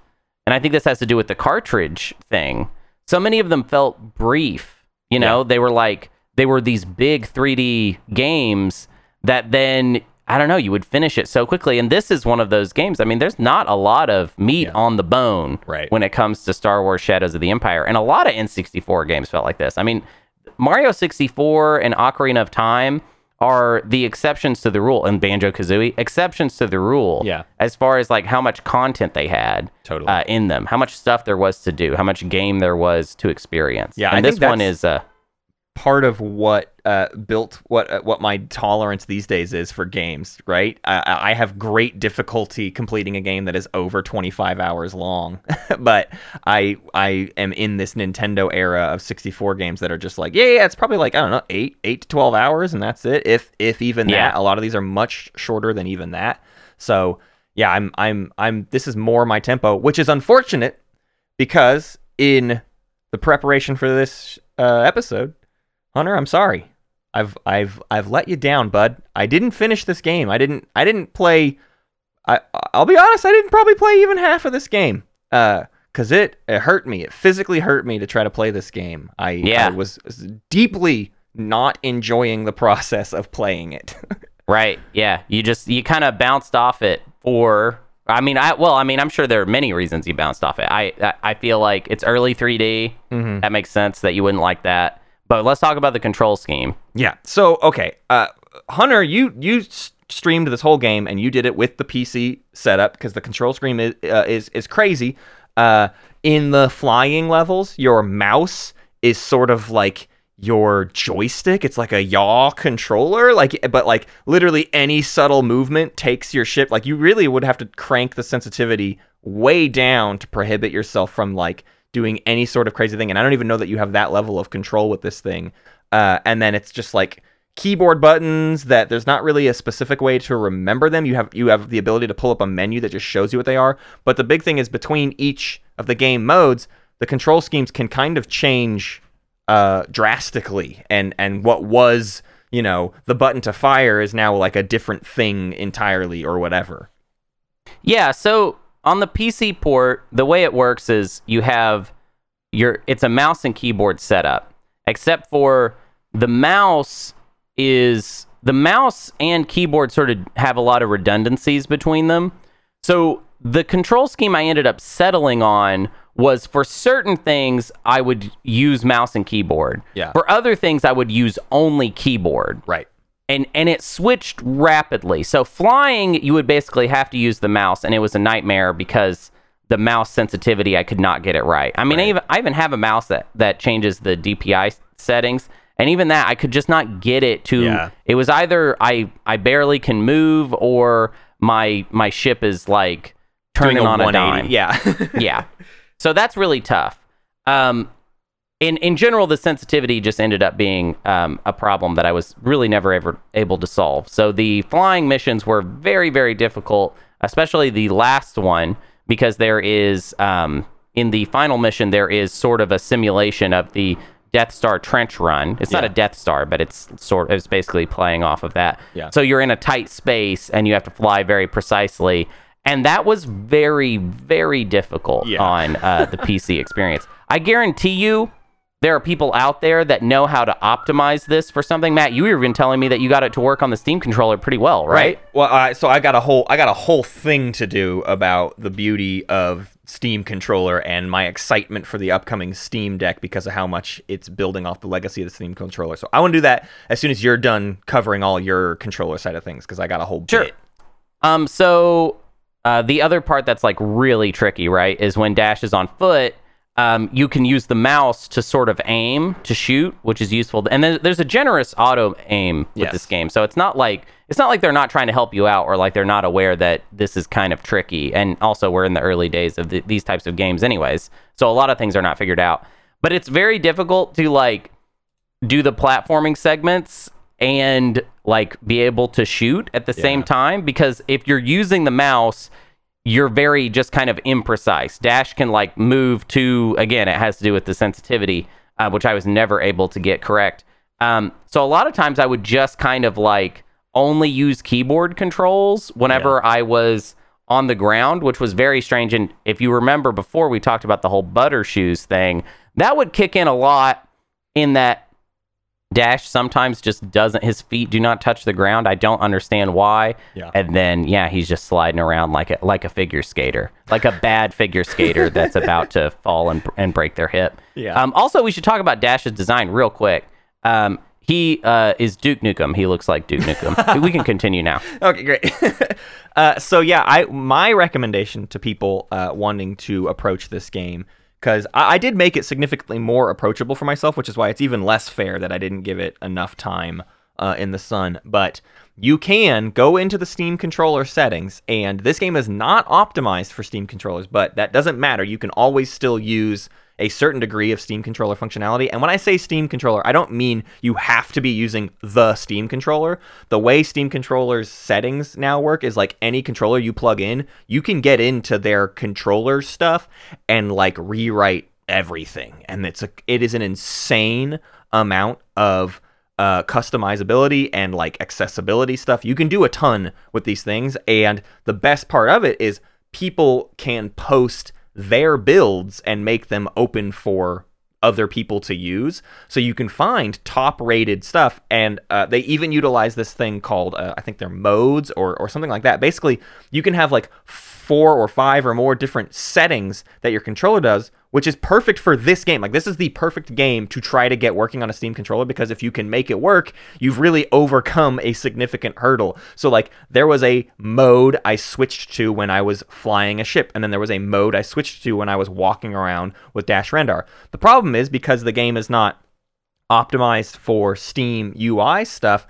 [SPEAKER 2] and I think this has to do with the cartridge thing. So many of them felt brief. You know,
[SPEAKER 1] Yeah.
[SPEAKER 2] they were like they were these big 3D games that then I don't know, you would finish it so quickly. And this is one of those games. I mean, there's not a lot of meat
[SPEAKER 1] Yeah.
[SPEAKER 2] on the bone
[SPEAKER 1] Right.
[SPEAKER 2] when it comes to Star Wars Shadows of the Empire. And a lot of N64 games felt like this. I mean, Mario 64 and Ocarina of Time are the exceptions to the rule, and Banjo Kazooie, exceptions to the rule.
[SPEAKER 1] Yeah.
[SPEAKER 2] As far as like how much content they had
[SPEAKER 1] Totally.
[SPEAKER 2] uh, in them, how much stuff there was to do, how much game there was to experience.
[SPEAKER 1] Yeah,
[SPEAKER 2] And
[SPEAKER 1] I
[SPEAKER 2] this one is, uh,
[SPEAKER 1] part of what uh, built what uh, what my tolerance these days is for games. Right, I, I have great difficulty completing a game that is over 25 hours long, but I I am in this Nintendo era of 64 games that are just like yeah yeah it's probably like I don't know eight eight to 12 hours and that's it if if even
[SPEAKER 2] Yeah.
[SPEAKER 1] that. A lot of these are much shorter than even that. So yeah, I'm I'm I'm this is more my tempo, which is unfortunate because in the preparation for this uh, episode, Hunter, I'm sorry. I've I've I've let you down, bud. I didn't finish this game. I didn't I didn't play I I'll be honest, I didn't probably play even half of this game. Uh cuz it it hurt me. It physically hurt me to try to play this game. I,
[SPEAKER 2] Yeah.
[SPEAKER 1] I was deeply not enjoying the process of playing it.
[SPEAKER 2] right. Yeah. You just, you kind of bounced off it for, I mean, I, well, I mean, I'm sure there are many reasons you bounced off it. I, I, I feel like it's early 3D.
[SPEAKER 1] Mhm.
[SPEAKER 2] That makes sense that you wouldn't like that. But let's talk about the control scheme.
[SPEAKER 1] Yeah. So okay, uh, Hunter, you you streamed this whole game and you did it with the PC setup because the control screen is uh, is is crazy. Uh, in the flying levels, your mouse is sort of like your joystick. It's like a yaw controller, like but like literally any subtle movement takes your ship. Like you really would have to crank the sensitivity way down to prohibit yourself from like doing any sort of crazy thing. And I don't even know that you have that level of control with this thing. Uh, and then it's just like keyboard buttons that there's not really a specific way to remember them. You have you have the ability to pull up a menu that just shows you what they are. But the big thing is between each of the game modes, the control schemes can kind of change uh, drastically. And and what was you know the button to fire is now like a different thing entirely or whatever.
[SPEAKER 2] Yeah, so on the PC port, the way it works is you have your it's a mouse and keyboard setup. Except for the mouse is the mouse and keyboard sort of have a lot of redundancies between them. So the control scheme I ended up settling on was for certain things I would use mouse and keyboard.
[SPEAKER 1] Yeah.
[SPEAKER 2] For other things I would use only keyboard
[SPEAKER 1] Right.
[SPEAKER 2] And and it switched rapidly. So flying, you would basically have to use the mouse, and it was a nightmare because the mouse sensitivity, I could not get it right. I mean, I even I even have a mouse that that changes the DPI settings, and even that I could just not get it to.
[SPEAKER 1] Yeah.
[SPEAKER 2] It was either I I barely can move, or my my ship is like turning
[SPEAKER 1] Doing a
[SPEAKER 2] on a
[SPEAKER 1] 180.
[SPEAKER 2] dime
[SPEAKER 1] Yeah.
[SPEAKER 2] yeah. So that's really tough. Um, in in general, the sensitivity just ended up being um, a problem that I was really never ever able to solve. So the flying missions were very very difficult, especially the last one because there is um, in the final mission there is sort of a simulation of the Death Star trench run. It's not a Death Star, but it's sort it's basically playing off of that.
[SPEAKER 1] Yeah.
[SPEAKER 2] So you're in a tight space and you have to fly very precisely. And that was very, very difficult
[SPEAKER 1] Yeah.
[SPEAKER 2] on uh, the PC experience. I guarantee you, there are people out there that know how to optimize this for something. Matt, you were even telling me that you got it to work on the Steam controller pretty well, right?
[SPEAKER 1] Well, I, so I got a whole I got a whole thing to do about the beauty of Steam controller and my excitement for the upcoming Steam Deck because of how much it's building off the legacy of the Steam controller. So I want to do that as soon as you're done covering all your controller side of things because I got a whole
[SPEAKER 2] Sure.
[SPEAKER 1] bit.
[SPEAKER 2] Um, so uh, the other part that's like really tricky, right, is when Dash is on foot. Um, you can use the mouse to sort of aim to shoot, which is useful. And then there's a generous auto aim with
[SPEAKER 1] Yes.
[SPEAKER 2] this game, so it's not like it's not like they're not trying to help you out or like they're not aware that this is kind of tricky. And also, we're in the early days of the, these types of games, anyways. So a lot of things are not figured out. But it's very difficult to like do the platforming segments and like be able to shoot at the same time because if you're using the mouse you're very just kind of imprecise. Dash can like move to again it has to do with the sensitivity uh, which i was never able to get correct. Um, so a lot of times i would just kind of like only use keyboard controls whenever i was on the ground which was very strange. And if you remember before we talked about the whole butter shoes thing that would kick in a lot in that Dash sometimes just doesn't. His feet do not touch the ground. I don't understand why.
[SPEAKER 1] Yeah.
[SPEAKER 2] And then yeah, he's just sliding around like a like a figure skater, like a bad figure skater that's about to fall and and break their hip.
[SPEAKER 1] Yeah.
[SPEAKER 2] Um. Also, we should talk about Dash's design real quick. Um. He uh, is Duke Nukem. He looks like Duke Nukem. we can continue now.
[SPEAKER 1] Okay, great. uh, so yeah, I my recommendation to people uh, wanting to approach this game because I, I did make it significantly more approachable for myself, which is why it's even less fair that I didn't give it enough time uh, in the sun. But you can go into the Steam controller settings, and this game is not optimized for Steam controllers, but that doesn't matter. You can always still use a certain degree of Steam controller functionality. And when I say Steam controller, I don't mean you have to be using the Steam controller. The way Steam controllers settings now work is like any controller you plug in, you can get into their controller stuff and like rewrite everything. And it's a it is an insane amount of uh, customizability and like accessibility stuff. You can do a ton with these things, and the best part of it is people can post their builds and make them open for other people to use. So you can find top rated stuff, and uh, they even utilize this thing called uh, I think they're modes or or something like that. Basically, you can have like four or five or more different settings that your controller does, which is perfect for this game. Like this is the perfect game to try to get working on a Steam controller because if you can make it work, you've really overcome a significant hurdle. So like there was a mode I switched to when I was flying a ship, and then there was a mode I switched to when I was walking around with Dash Rendar. The problem is because the game is not optimized for Steam UI stuff,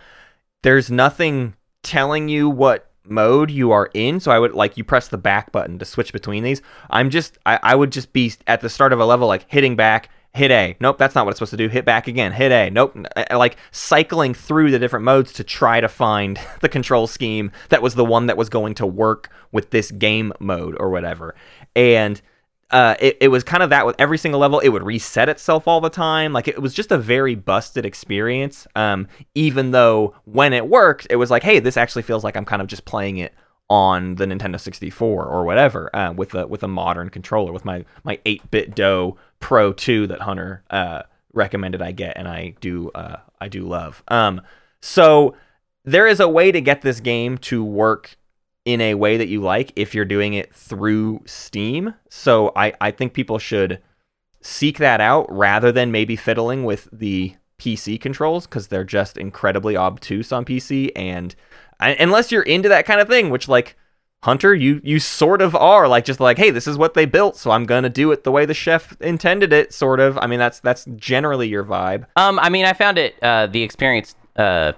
[SPEAKER 1] there's nothing telling you what mode you are in. So I would like you press the back button to switch between these. I'm just I, I would just be at the start of a level like hitting back, hit A. Nope, that's not what it's supposed to do. Hit back again, hit A. Nope. uh, Like cycling through the different modes to try to find the control scheme that was the one that was going to work with this game mode or whatever. And uh, it, it was kind of that with every single level. It would reset itself all the time. Like it was just a very busted experience. Um, even though when it worked, it was like, hey, this actually feels like I'm kind of just playing it on the Nintendo 64 or whatever uh, with a with a modern controller with my my 8BitDo Pro 2 that Hunter uh, recommended I get, and I do uh, I do love. Um, so there is a way to get this game to work in a way that you like if you're doing it through Steam. So I, I think people should seek that out rather than maybe fiddling with the PC controls because they're just incredibly obtuse on PC. And I, unless you're into that kind of thing, which like Hunter, you you sort of are like just like, hey, this is what they built, so I'm gonna do it the way the chef intended it, sort of. I mean, that's that's generally your vibe.
[SPEAKER 2] Um, I mean, I found it uh, the experience uh,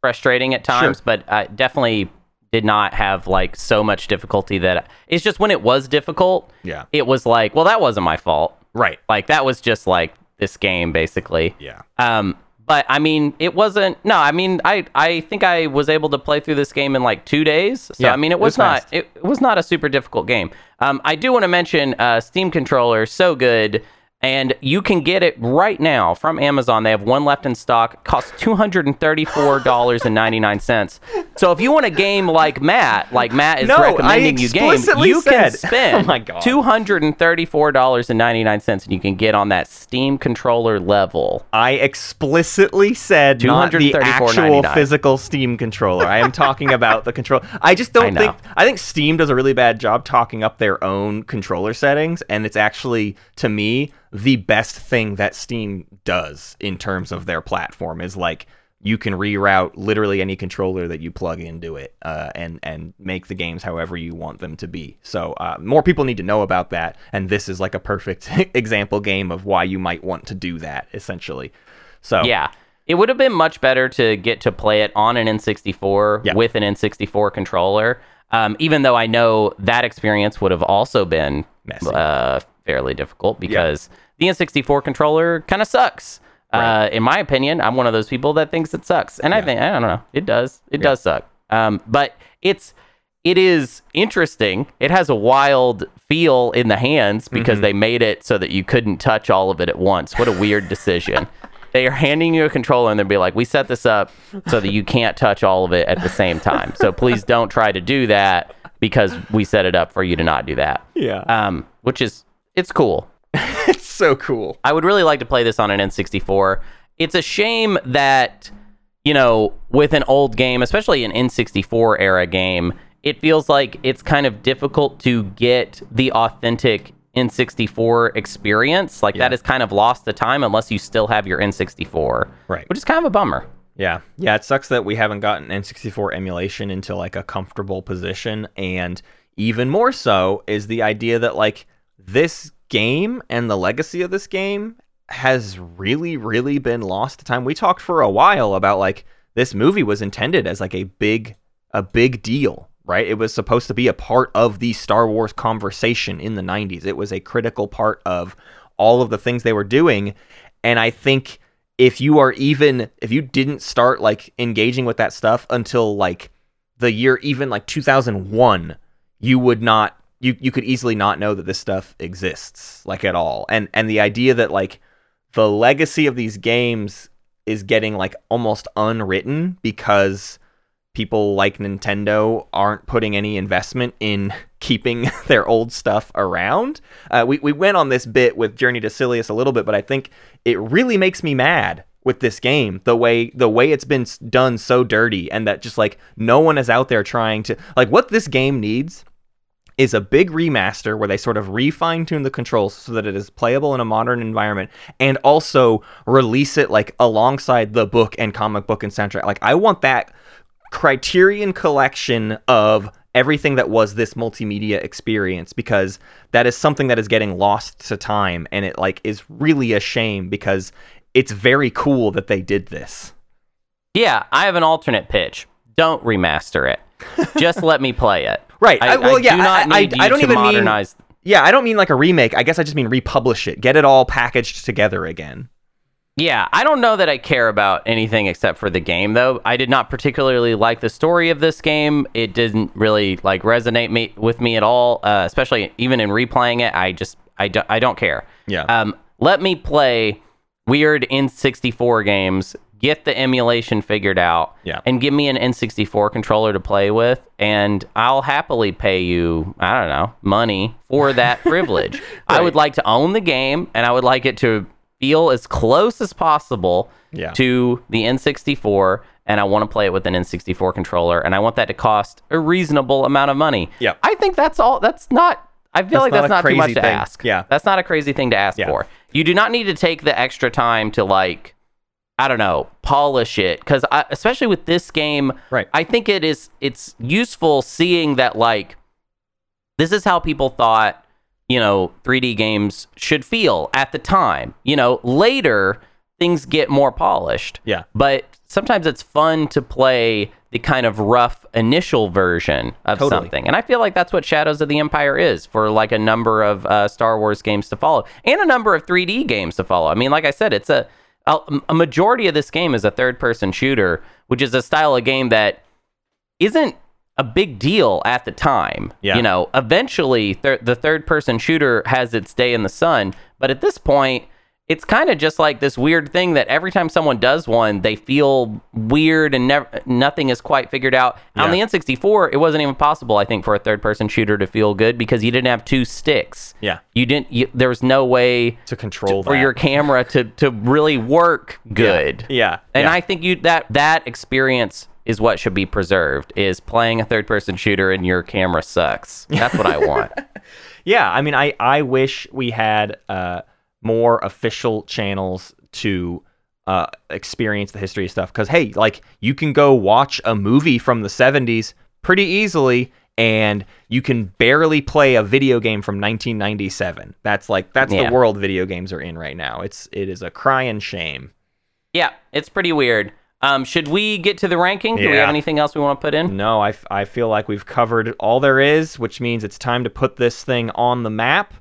[SPEAKER 2] frustrating at times,
[SPEAKER 1] Sure.
[SPEAKER 2] but I definitely did not have like so much difficulty that it's just when it was difficult,
[SPEAKER 1] Yeah.
[SPEAKER 2] it was like, well, that wasn't my fault.
[SPEAKER 1] Right.
[SPEAKER 2] Like that was just like this game basically.
[SPEAKER 1] Yeah.
[SPEAKER 2] Um, but I mean, it wasn't. No, I mean, I I think I was able to play through this game in like two days. So
[SPEAKER 1] Yeah,
[SPEAKER 2] I mean, it
[SPEAKER 1] it
[SPEAKER 2] was,
[SPEAKER 1] was
[SPEAKER 2] not
[SPEAKER 1] fast.
[SPEAKER 2] it, it was not a super difficult game. Um, I do want to mention uh, Steam controller so good. And you can get it right now from Amazon. They have one left in stock. It costs two hundred and thirty-four dollars and ninety-nine cents. So if you want a game like Matt, like Matt is
[SPEAKER 1] No,
[SPEAKER 2] recommending you game, you can
[SPEAKER 1] said-
[SPEAKER 2] spend
[SPEAKER 1] Oh
[SPEAKER 2] two hundred and thirty-four dollars and ninety-nine cents, and you can get on that Steam controller level.
[SPEAKER 1] I explicitly said not the actual physical Steam controller. I am talking about the control. I just don't
[SPEAKER 2] I
[SPEAKER 1] think. I think Steam does a really bad job talking up their own controller settings, and it's actually to me the best thing that Steam does in terms of their platform is like you can reroute literally any controller that you plug into it uh, and and make the games however you want them to be. So uh, more people need to know about that, and this is like a perfect example game of why you might want to do that essentially. So
[SPEAKER 2] Yeah. It would have been much better to get to play it on an N64
[SPEAKER 1] Yeah.
[SPEAKER 2] with an N64 controller. Um, even though I know that experience would have also been
[SPEAKER 1] Messy.
[SPEAKER 2] uh, fairly difficult because the N64 controller kind of sucks. Uh, in my opinion, I'm one of those people that thinks it sucks, and I think I don't know, it does. It does suck. Um, but it's it is interesting. It has a wild feel in the hands because
[SPEAKER 1] Mm-hmm.
[SPEAKER 2] they made it so that you couldn't touch all of it at once. What a weird decision. They are handing you a controller and they'll be like, "We set this up so that you can't touch all of it at the same time. So please don't try to do that because we set it up for you to not do that."
[SPEAKER 1] yeah,
[SPEAKER 2] Um, which is it's cool.
[SPEAKER 1] it's so cool.
[SPEAKER 2] I would really like to play this on an N64. It's a shame that, you know, with an old game, especially an N64 era game, it feels like it's kind of difficult to get the authentic N64 experience. Like that
[SPEAKER 1] Yeah.
[SPEAKER 2] is kind of lost to time unless you still have your N64.
[SPEAKER 1] Right.
[SPEAKER 2] Which is kind of a bummer.
[SPEAKER 1] Yeah, yeah. It sucks that we haven't gotten N64 emulation into like a comfortable position, and even more so is the idea that like this game and the legacy of this game has really, really been lost to time. We talked for a while about like this movie was intended as like a big, a big deal, right? It was supposed to be a part of the Star Wars conversation in the '90s. It was a critical part of all of the things they were doing, and I think if you are even if you didn't start like engaging with that stuff until like the year even like 2001 you would not you you could easily not know that this stuff exists like at all and and the idea that like the legacy of these games is getting like almost unwritten because people like Nintendo aren't putting any investment in keeping their old stuff around. Uh, we, we went on this bit with Journey to Silius a little bit, but I think it really makes me mad with this game the way the way it's been done so dirty and that just like no one is out there trying to like what this game needs is a big remaster where they sort of refine tune the controls so that it is playable in a modern environment and also release it like alongside the book and comic book and soundtrack. Like I want that criterion collection of everything that was this multimedia experience because that is something that is getting lost to time and it like is really a shame because it's very cool that they did this.
[SPEAKER 2] Yeah, I have an alternate pitch. Don't remaster it. Just let me play it.
[SPEAKER 1] Right.
[SPEAKER 2] I,
[SPEAKER 1] I- well,
[SPEAKER 2] I
[SPEAKER 1] yeah,
[SPEAKER 2] do not
[SPEAKER 1] I- I-
[SPEAKER 2] need
[SPEAKER 1] I
[SPEAKER 2] you
[SPEAKER 1] don't
[SPEAKER 2] to
[SPEAKER 1] even mean- Yeah, I don't mean like a remake. I guess I just mean republish it. Get it all packaged together again.
[SPEAKER 2] Yeah, I don't know that I care about anything except for the game though. I did not particularly like the story of this game. It didn't really like resonate me with me at all, uh, especially even in replaying it. I just I, don't I don't care.
[SPEAKER 1] Yeah.
[SPEAKER 2] Um let me play weird N64 games, get the emulation figured out,
[SPEAKER 1] Yeah.
[SPEAKER 2] and give me an N64 controller to play with and I'll happily pay you, I don't know, money for that privilege. I would like to own the game and I would like it to feel as close as possible
[SPEAKER 1] Yeah.
[SPEAKER 2] to the N64 and I want to play it with an N64 controller and I want that to cost a reasonable amount of money.
[SPEAKER 1] Yeah.
[SPEAKER 2] I think that's all that's not I feel
[SPEAKER 1] That's
[SPEAKER 2] like
[SPEAKER 1] not
[SPEAKER 2] that's not too much
[SPEAKER 1] crazy
[SPEAKER 2] to ask.
[SPEAKER 1] Yeah.
[SPEAKER 2] That's not a crazy thing to ask
[SPEAKER 1] Yeah.
[SPEAKER 2] for. You do not need to take the extra time to like I don't know, polish it cuz especially with this game,
[SPEAKER 1] Right.
[SPEAKER 2] I think it is it's useful seeing that like this is how people thought, you know, 3D games should feel at the time. You know, later things get more polished.
[SPEAKER 1] Yeah.
[SPEAKER 2] But sometimes it's fun to play the kind of rough initial version of
[SPEAKER 1] Totally.
[SPEAKER 2] something. And I feel like that's what Shadows of the Empire is for like a number of uh, Star Wars games to follow and a number of 3D games to follow. I mean, like I said, it's a a, majority of this game is a third person shooter, which is a style of game that isn't a big deal at the time.
[SPEAKER 1] Yeah.
[SPEAKER 2] You know, eventually thir- the third person shooter has its day in the sun, but at this point, it's kind of just like this weird thing that every time someone does one, they feel weird and never nothing is quite figured out. On the N64, it wasn't even possible, I think, for a third person shooter to feel good because you didn't have two sticks.
[SPEAKER 1] Yeah.
[SPEAKER 2] You didn't. You, there was no way
[SPEAKER 1] To control
[SPEAKER 2] for
[SPEAKER 1] that.
[SPEAKER 2] your camera to to really work good.
[SPEAKER 1] Yeah.
[SPEAKER 2] And
[SPEAKER 1] yeah.
[SPEAKER 2] I think you that that experience is what should be preserved is playing a third person shooter and your camera sucks. That's what I want.
[SPEAKER 1] Yeah, I mean, I I wish we had uh, more official channels to uh, experience the history of stuff. Because hey, like you can go watch a movie from the '70s pretty easily, and you can barely play a video game from 1997. That's like that's
[SPEAKER 2] Yeah.
[SPEAKER 1] the world video games are in right now. It's it is a crying shame.
[SPEAKER 2] yeah, it's pretty weird. Um, should we get to the ranking? Do we have anything else we want to put in?
[SPEAKER 1] No, I, f- I feel like we've covered all there is, which means it's time to put this thing on the map.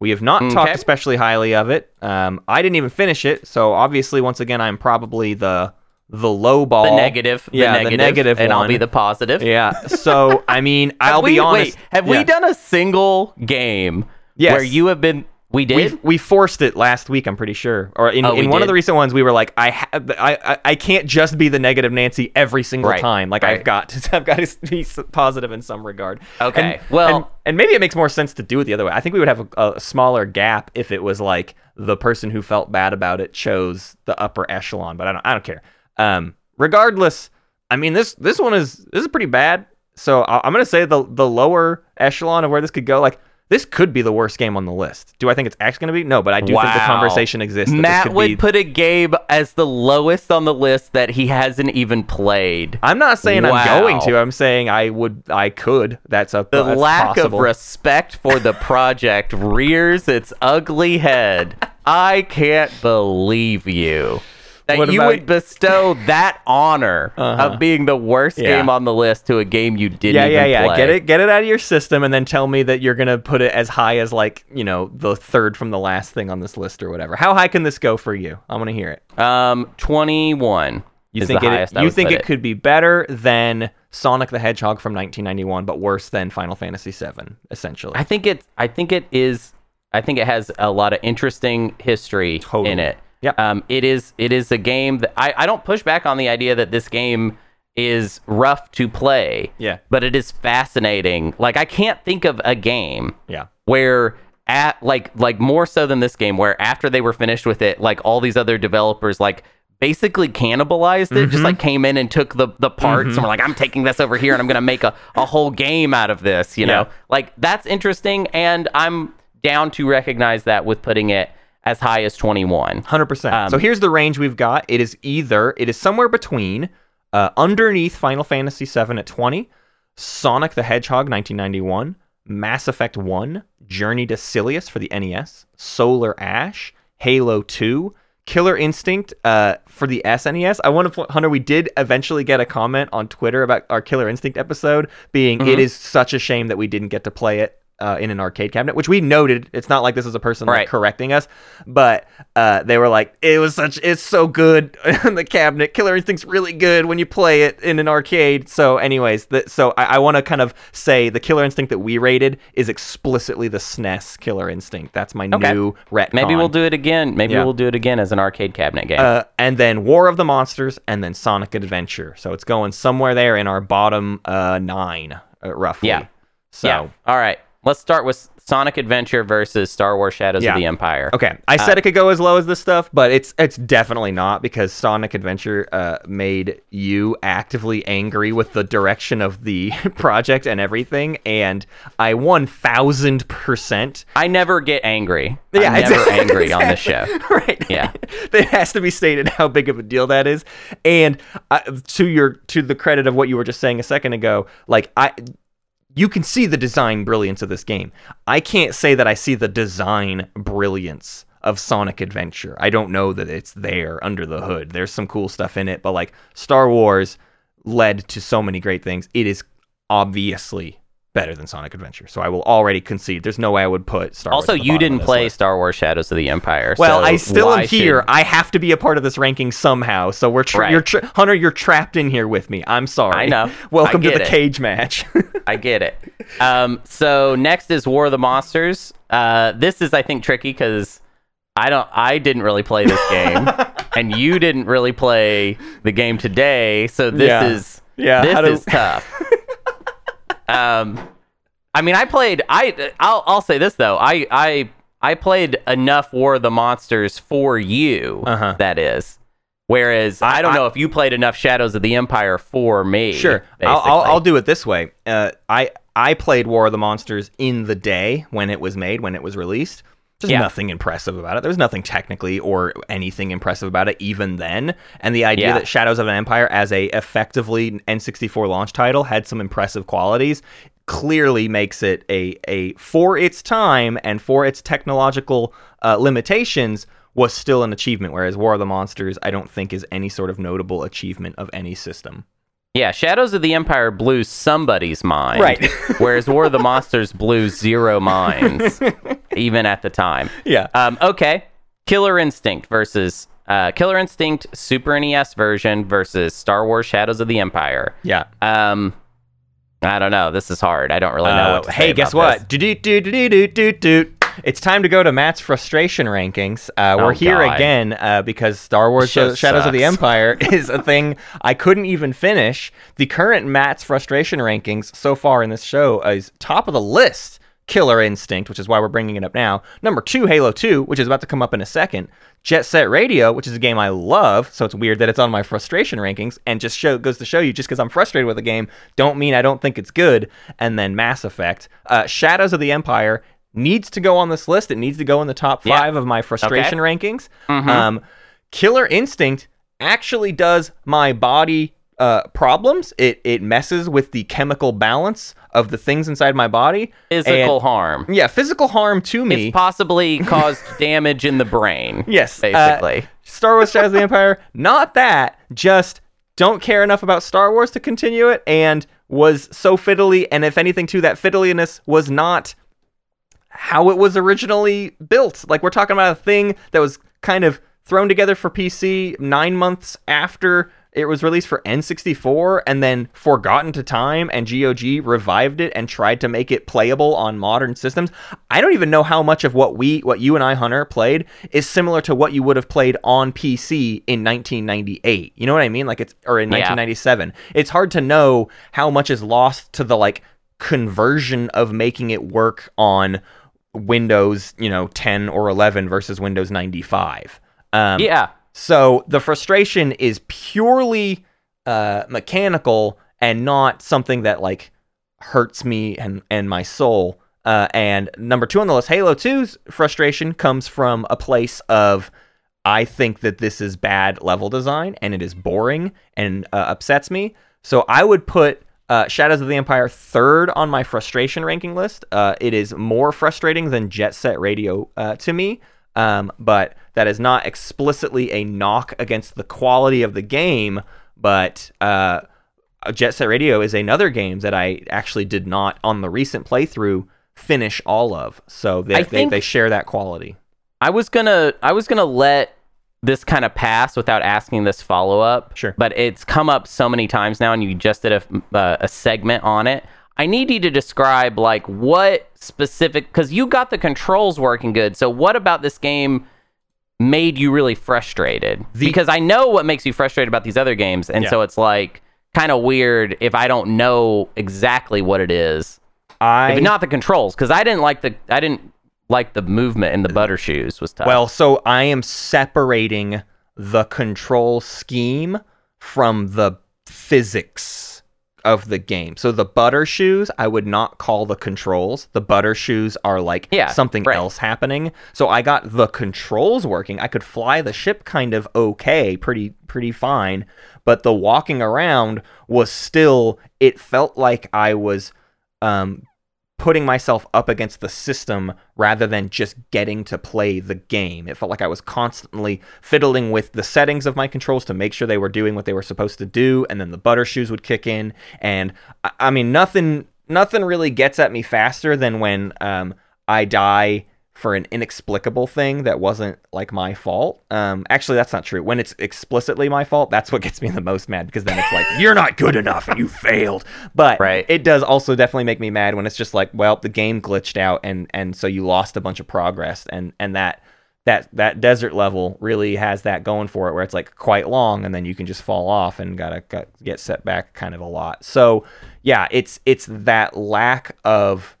[SPEAKER 1] We have not talked especially highly of it. Um, I didn't even finish it, so obviously, once again, I'm probably the the low ball,
[SPEAKER 2] The negative.
[SPEAKER 1] yeah,
[SPEAKER 2] the negative,
[SPEAKER 1] negative
[SPEAKER 2] and I'll be the positive.
[SPEAKER 1] yeah. So I mean, I'll
[SPEAKER 2] we,
[SPEAKER 1] be honest.
[SPEAKER 2] Wait, have
[SPEAKER 1] yeah.
[SPEAKER 2] we done a single game
[SPEAKER 1] Yes.
[SPEAKER 2] where you have been? We did.
[SPEAKER 1] We we forced it last week. I'm pretty sure, or in,
[SPEAKER 2] Oh,
[SPEAKER 1] in one of the recent ones, we were like, I, ha- I I I can't just be the negative Nancy every single
[SPEAKER 2] Right,
[SPEAKER 1] time. Like
[SPEAKER 2] right.
[SPEAKER 1] I've got to I've got to be positive in some regard.
[SPEAKER 2] Okay,
[SPEAKER 1] And-
[SPEAKER 2] well-
[SPEAKER 1] and, and maybe it makes more sense to do it the other way. I think we would have a, a smaller gap if it was like the person who felt bad about it chose the upper echelon. But I don't I don't care. Um, regardless, I mean this this one is this is pretty bad. So I- I'm gonna say the the lower echelon of where this could go, like. This could be the worst game on the list. Do I think it's actually going to be? No, but I do think the conversation exists.
[SPEAKER 2] Matt would
[SPEAKER 1] be-
[SPEAKER 2] put a game as the lowest on the list that he hasn't even played.
[SPEAKER 1] I'm not saying
[SPEAKER 2] Wow.
[SPEAKER 1] I'm going to. I'm saying I would. I could. That's a
[SPEAKER 2] The
[SPEAKER 1] that's
[SPEAKER 2] lack
[SPEAKER 1] possible.
[SPEAKER 2] of respect for the project rears its ugly head. I can't believe you. That
[SPEAKER 1] What
[SPEAKER 2] you would bestow that honor
[SPEAKER 1] Uh-huh.
[SPEAKER 2] of being the worst
[SPEAKER 1] Yeah.
[SPEAKER 2] game on the list to a game you didn't
[SPEAKER 1] yeah, yeah, yeah.
[SPEAKER 2] play.
[SPEAKER 1] Get it, get it out of your system, and then tell me that you're gonna put it as high as like you know the third from the last thing on this list or whatever. How high can this go for you? I want to hear it.
[SPEAKER 2] Um, 21
[SPEAKER 1] You think it? you think
[SPEAKER 2] put
[SPEAKER 1] it could be better than Sonic the Hedgehog from 1991, but worse than Final Fantasy VII, essentially.
[SPEAKER 2] I think it's. I think it is. I think it has a lot of interesting history
[SPEAKER 1] Totally.
[SPEAKER 2] in it.
[SPEAKER 1] Yep.
[SPEAKER 2] Um, it is. It is a game that I. I don't push back on the idea that this game is rough to play.
[SPEAKER 1] Yeah.
[SPEAKER 2] But it is fascinating. Like I can't think of a game
[SPEAKER 1] yeah.
[SPEAKER 2] where at like like more so than this game where after they were finished with it like all these other developers like basically cannibalized it
[SPEAKER 1] Mm-hmm.
[SPEAKER 2] just like came in and took the the parts and were like i'm taking this over here and i'm gonna make a, a whole game out of this you know like that's interesting and i'm down to recognize that with putting it as high as 21
[SPEAKER 1] Hundred percent.
[SPEAKER 2] Um,
[SPEAKER 1] So here's the range we've got. It is either it is somewhere between uh, underneath Final Fantasy VII at twenty, Sonic the Hedgehog 1991, Mass Effect One, Journey to Silius for the NES, Solar Ash, Halo Two. Killer Instinct uh, for the SNES. I want to point, Hunter. We did eventually get a comment on Twitter about our Killer Instinct episode, being
[SPEAKER 2] Mm-hmm.
[SPEAKER 1] it is such a shame that we didn't get to play it uh, in an arcade cabinet, which we noted. It's not like this is a person like, correcting us, but uh, they were like, "It was such, it's so good in the cabinet. Killer Instinct's really good when you play it in an arcade." So, anyways, the, so I, I want to kind of say the Killer Instinct that we rated is explicitly the SNES Killer Instinct. That's my
[SPEAKER 2] Okay.
[SPEAKER 1] new retcon.
[SPEAKER 2] maybe we'll do it again maybe
[SPEAKER 1] Yeah.
[SPEAKER 2] we'll do it again as an arcade cabinet game
[SPEAKER 1] Uh, and then War of the Monsters, and then Sonic Adventure. So it's going somewhere there in our bottom uh, nine, uh, roughly.
[SPEAKER 2] Yeah.
[SPEAKER 1] So
[SPEAKER 2] yeah all right let's start with sonic adventure versus star wars shadows
[SPEAKER 1] Yeah.
[SPEAKER 2] of the empire
[SPEAKER 1] Okay, I said it could go as low as this stuff, but it's it's definitely not because Sonic Adventure uh, made you actively angry with the direction of the project and everything, and I one thousand percent.
[SPEAKER 2] I never get angry.
[SPEAKER 1] Yeah,
[SPEAKER 2] I'm never
[SPEAKER 1] exactly.
[SPEAKER 2] angry on this show.
[SPEAKER 1] Right.
[SPEAKER 2] Yeah.
[SPEAKER 1] it has to be stated how big of a deal that is, and uh, to your to the credit of what you were just saying a second ago, like I. You can see the design brilliance of this game. I can't say that I see the design brilliance of Sonic Adventure. I don't know that it's there under the hood. There's some cool stuff in it, but like Star Wars led to so many great things. It is obviously better than Sonic Adventure. So I will already concede. There's no way I would put Star Wars.
[SPEAKER 2] Also,
[SPEAKER 1] at
[SPEAKER 2] you didn't play
[SPEAKER 1] list.
[SPEAKER 2] Star Wars Shadows of the Empire.
[SPEAKER 1] Well,
[SPEAKER 2] so
[SPEAKER 1] I still am here.
[SPEAKER 2] should-
[SPEAKER 1] I have to be a part of this ranking somehow. So we're tra-
[SPEAKER 2] Right.
[SPEAKER 1] you're tra- Hunter. You're trapped in here with me. I'm sorry.
[SPEAKER 2] I know.
[SPEAKER 1] Welcome
[SPEAKER 2] I
[SPEAKER 1] to the
[SPEAKER 2] it.
[SPEAKER 1] cage match.
[SPEAKER 2] I get it. Um, so next is War of the Monsters. Uh, this is, I think, tricky because I don't, I didn't really play this game, and you didn't really play the game today. So this
[SPEAKER 1] Yeah.
[SPEAKER 2] is,
[SPEAKER 1] Yeah,
[SPEAKER 2] this
[SPEAKER 1] do-
[SPEAKER 2] is tough. Um, I mean, I played. I, I'll, I'll say this though. I, I, I played enough War of the Monsters for you.
[SPEAKER 1] Uh-huh.
[SPEAKER 2] that is. Whereas I,
[SPEAKER 1] I-
[SPEAKER 2] don't
[SPEAKER 1] I-
[SPEAKER 2] know if you played enough Shadows of the Empire for me.
[SPEAKER 1] Sure, I'll, I'll. I'll do it this way. Uh, I I played War of the Monsters in the day when it was made, when it was released. There's
[SPEAKER 2] Yeah.
[SPEAKER 1] nothing impressive about it. There's nothing technically or anything impressive about it even then. And the idea
[SPEAKER 2] Yeah.
[SPEAKER 1] that Shadows of an Empire as a effectively N64 launch title had some impressive qualities clearly makes it a a for its time and for its technological uh, limitations was still an achievement whereas War of the Monsters I don't think is any sort of notable achievement of any system.
[SPEAKER 2] Yeah, Shadows of the Empire blew somebody's mind.
[SPEAKER 1] Right.
[SPEAKER 2] whereas War of the Monsters blew zero minds, even at the time.
[SPEAKER 1] Yeah.
[SPEAKER 2] Um, okay. Killer Instinct versus uh, Killer Instinct Super NES version versus Star Wars Shadows of the Empire.
[SPEAKER 1] Yeah.
[SPEAKER 2] Um, I don't know. This is hard. I don't really know
[SPEAKER 1] Uh,
[SPEAKER 2] what
[SPEAKER 1] hey, guess what?
[SPEAKER 2] this.
[SPEAKER 1] Do do do do do do do. It's time to go to Matt's frustration rankings. Uh, we're
[SPEAKER 2] Oh,
[SPEAKER 1] here
[SPEAKER 2] God.
[SPEAKER 1] again uh, because Star Wars Shadows of the. Empire is a thing I couldn't even finish. The current Matt's frustration rankings so far in this show is top of the list. Killer Instinct, which is why we're bringing it up now. Number two, Halo 2, which is about to come up in a second. Jet Set Radio, which is a game I love, so it's weird that it's on my frustration rankings, and just show goes to show you just because I'm frustrated with a game, don't mean I don't think it's good. And then Mass Effect, uh, Shadows of the Empire needs to go on this list. It needs to go in the top
[SPEAKER 2] Yeah.
[SPEAKER 1] five of my frustration rankings.
[SPEAKER 2] Mhm.
[SPEAKER 1] Um, Killer Instinct actually does my body uh, problems. It it messes with the chemical balance of the things inside my body.
[SPEAKER 2] Physical
[SPEAKER 1] And-
[SPEAKER 2] harm.
[SPEAKER 1] yeah, physical harm to me.
[SPEAKER 2] It's possibly caused damage in the brain.
[SPEAKER 1] Yes, uh,
[SPEAKER 2] basically.
[SPEAKER 1] Star Wars Shadows of the Empire, not that, just don't care enough about Star Wars to continue it and was so fiddly and if anything too that fiddliness was not how it was originally built. Like we're talking about a thing that was kind of thrown together for PC 9 months after it was released for N64 and then forgotten to time and GOG revived it and tried to make it playable on modern systems. I don't even know how much of what we what you and I Hunter played is similar to what you would have played on PC in 1998. You know what I mean? Like it's or in
[SPEAKER 2] Yeah.
[SPEAKER 1] 1997. It's hard to know how much is lost to the like conversion of making it work on Windows, you know, 10 or 11 versus Windows 95. Um,
[SPEAKER 2] yeah.
[SPEAKER 1] so the frustration is purely uh, mechanical and not something that like hurts me and and my soul. Uh, and number two on the list, Halo 2's frustration comes from a place of I think that this is bad level design and it is boring and uh, upsets me. So I would put uh, Shadows of the Empire third on my frustration ranking list. Uh, it is more frustrating than Jet Set Radio uh, to me, um, but that is not explicitly a knock against the quality of the game. But uh, Jet Set Radio is another game that I actually did not on the recent playthrough finish all of. So they, they, they share that quality.
[SPEAKER 2] I was gonna I was gonna let this kind of pass without asking this follow up.
[SPEAKER 1] Sure.
[SPEAKER 2] But it's come up so many times now, and you just did a uh, a segment on it. I need you to describe like what specific because you got the controls working good. So what about this game made you really frustrated?
[SPEAKER 1] The-
[SPEAKER 2] because I know what makes you frustrated about these other games, and
[SPEAKER 1] Yeah.
[SPEAKER 2] so it's like kind of weird if I don't know exactly what it is.
[SPEAKER 1] I
[SPEAKER 2] If not the controls, because I didn't like the I didn't like the movement in the butter shoes was tough.
[SPEAKER 1] Well, so I am separating the control scheme from the physics of the game. So the butter shoes, I would not call the controls. The butter shoes are like
[SPEAKER 2] Yeah,
[SPEAKER 1] something
[SPEAKER 2] right.
[SPEAKER 1] else happening. So I got the controls working. I could fly the ship kind of okay, pretty pretty fine, but the walking around was still it felt like I was um putting myself up against the system rather than just getting to play the game. It felt like I was constantly fiddling with the settings of my controls to make sure they were doing what they were supposed to do, and then the butter shoes would kick in. And I, I mean, nothing nothing really gets at me faster than when um I die for an inexplicable thing that wasn't like my fault. Um, actually, that's not true. When it's explicitly my fault, that's what gets me the most mad because then it's like you're not good enough and you failed. But
[SPEAKER 2] Right.
[SPEAKER 1] it does also definitely make me mad when it's just like, well, the game glitched out and and so you lost a bunch of progress and and that that that desert level really has that going for it where it's like quite long and then you can just fall off and gotta got, get set back kind of a lot. So yeah, it's it's that lack of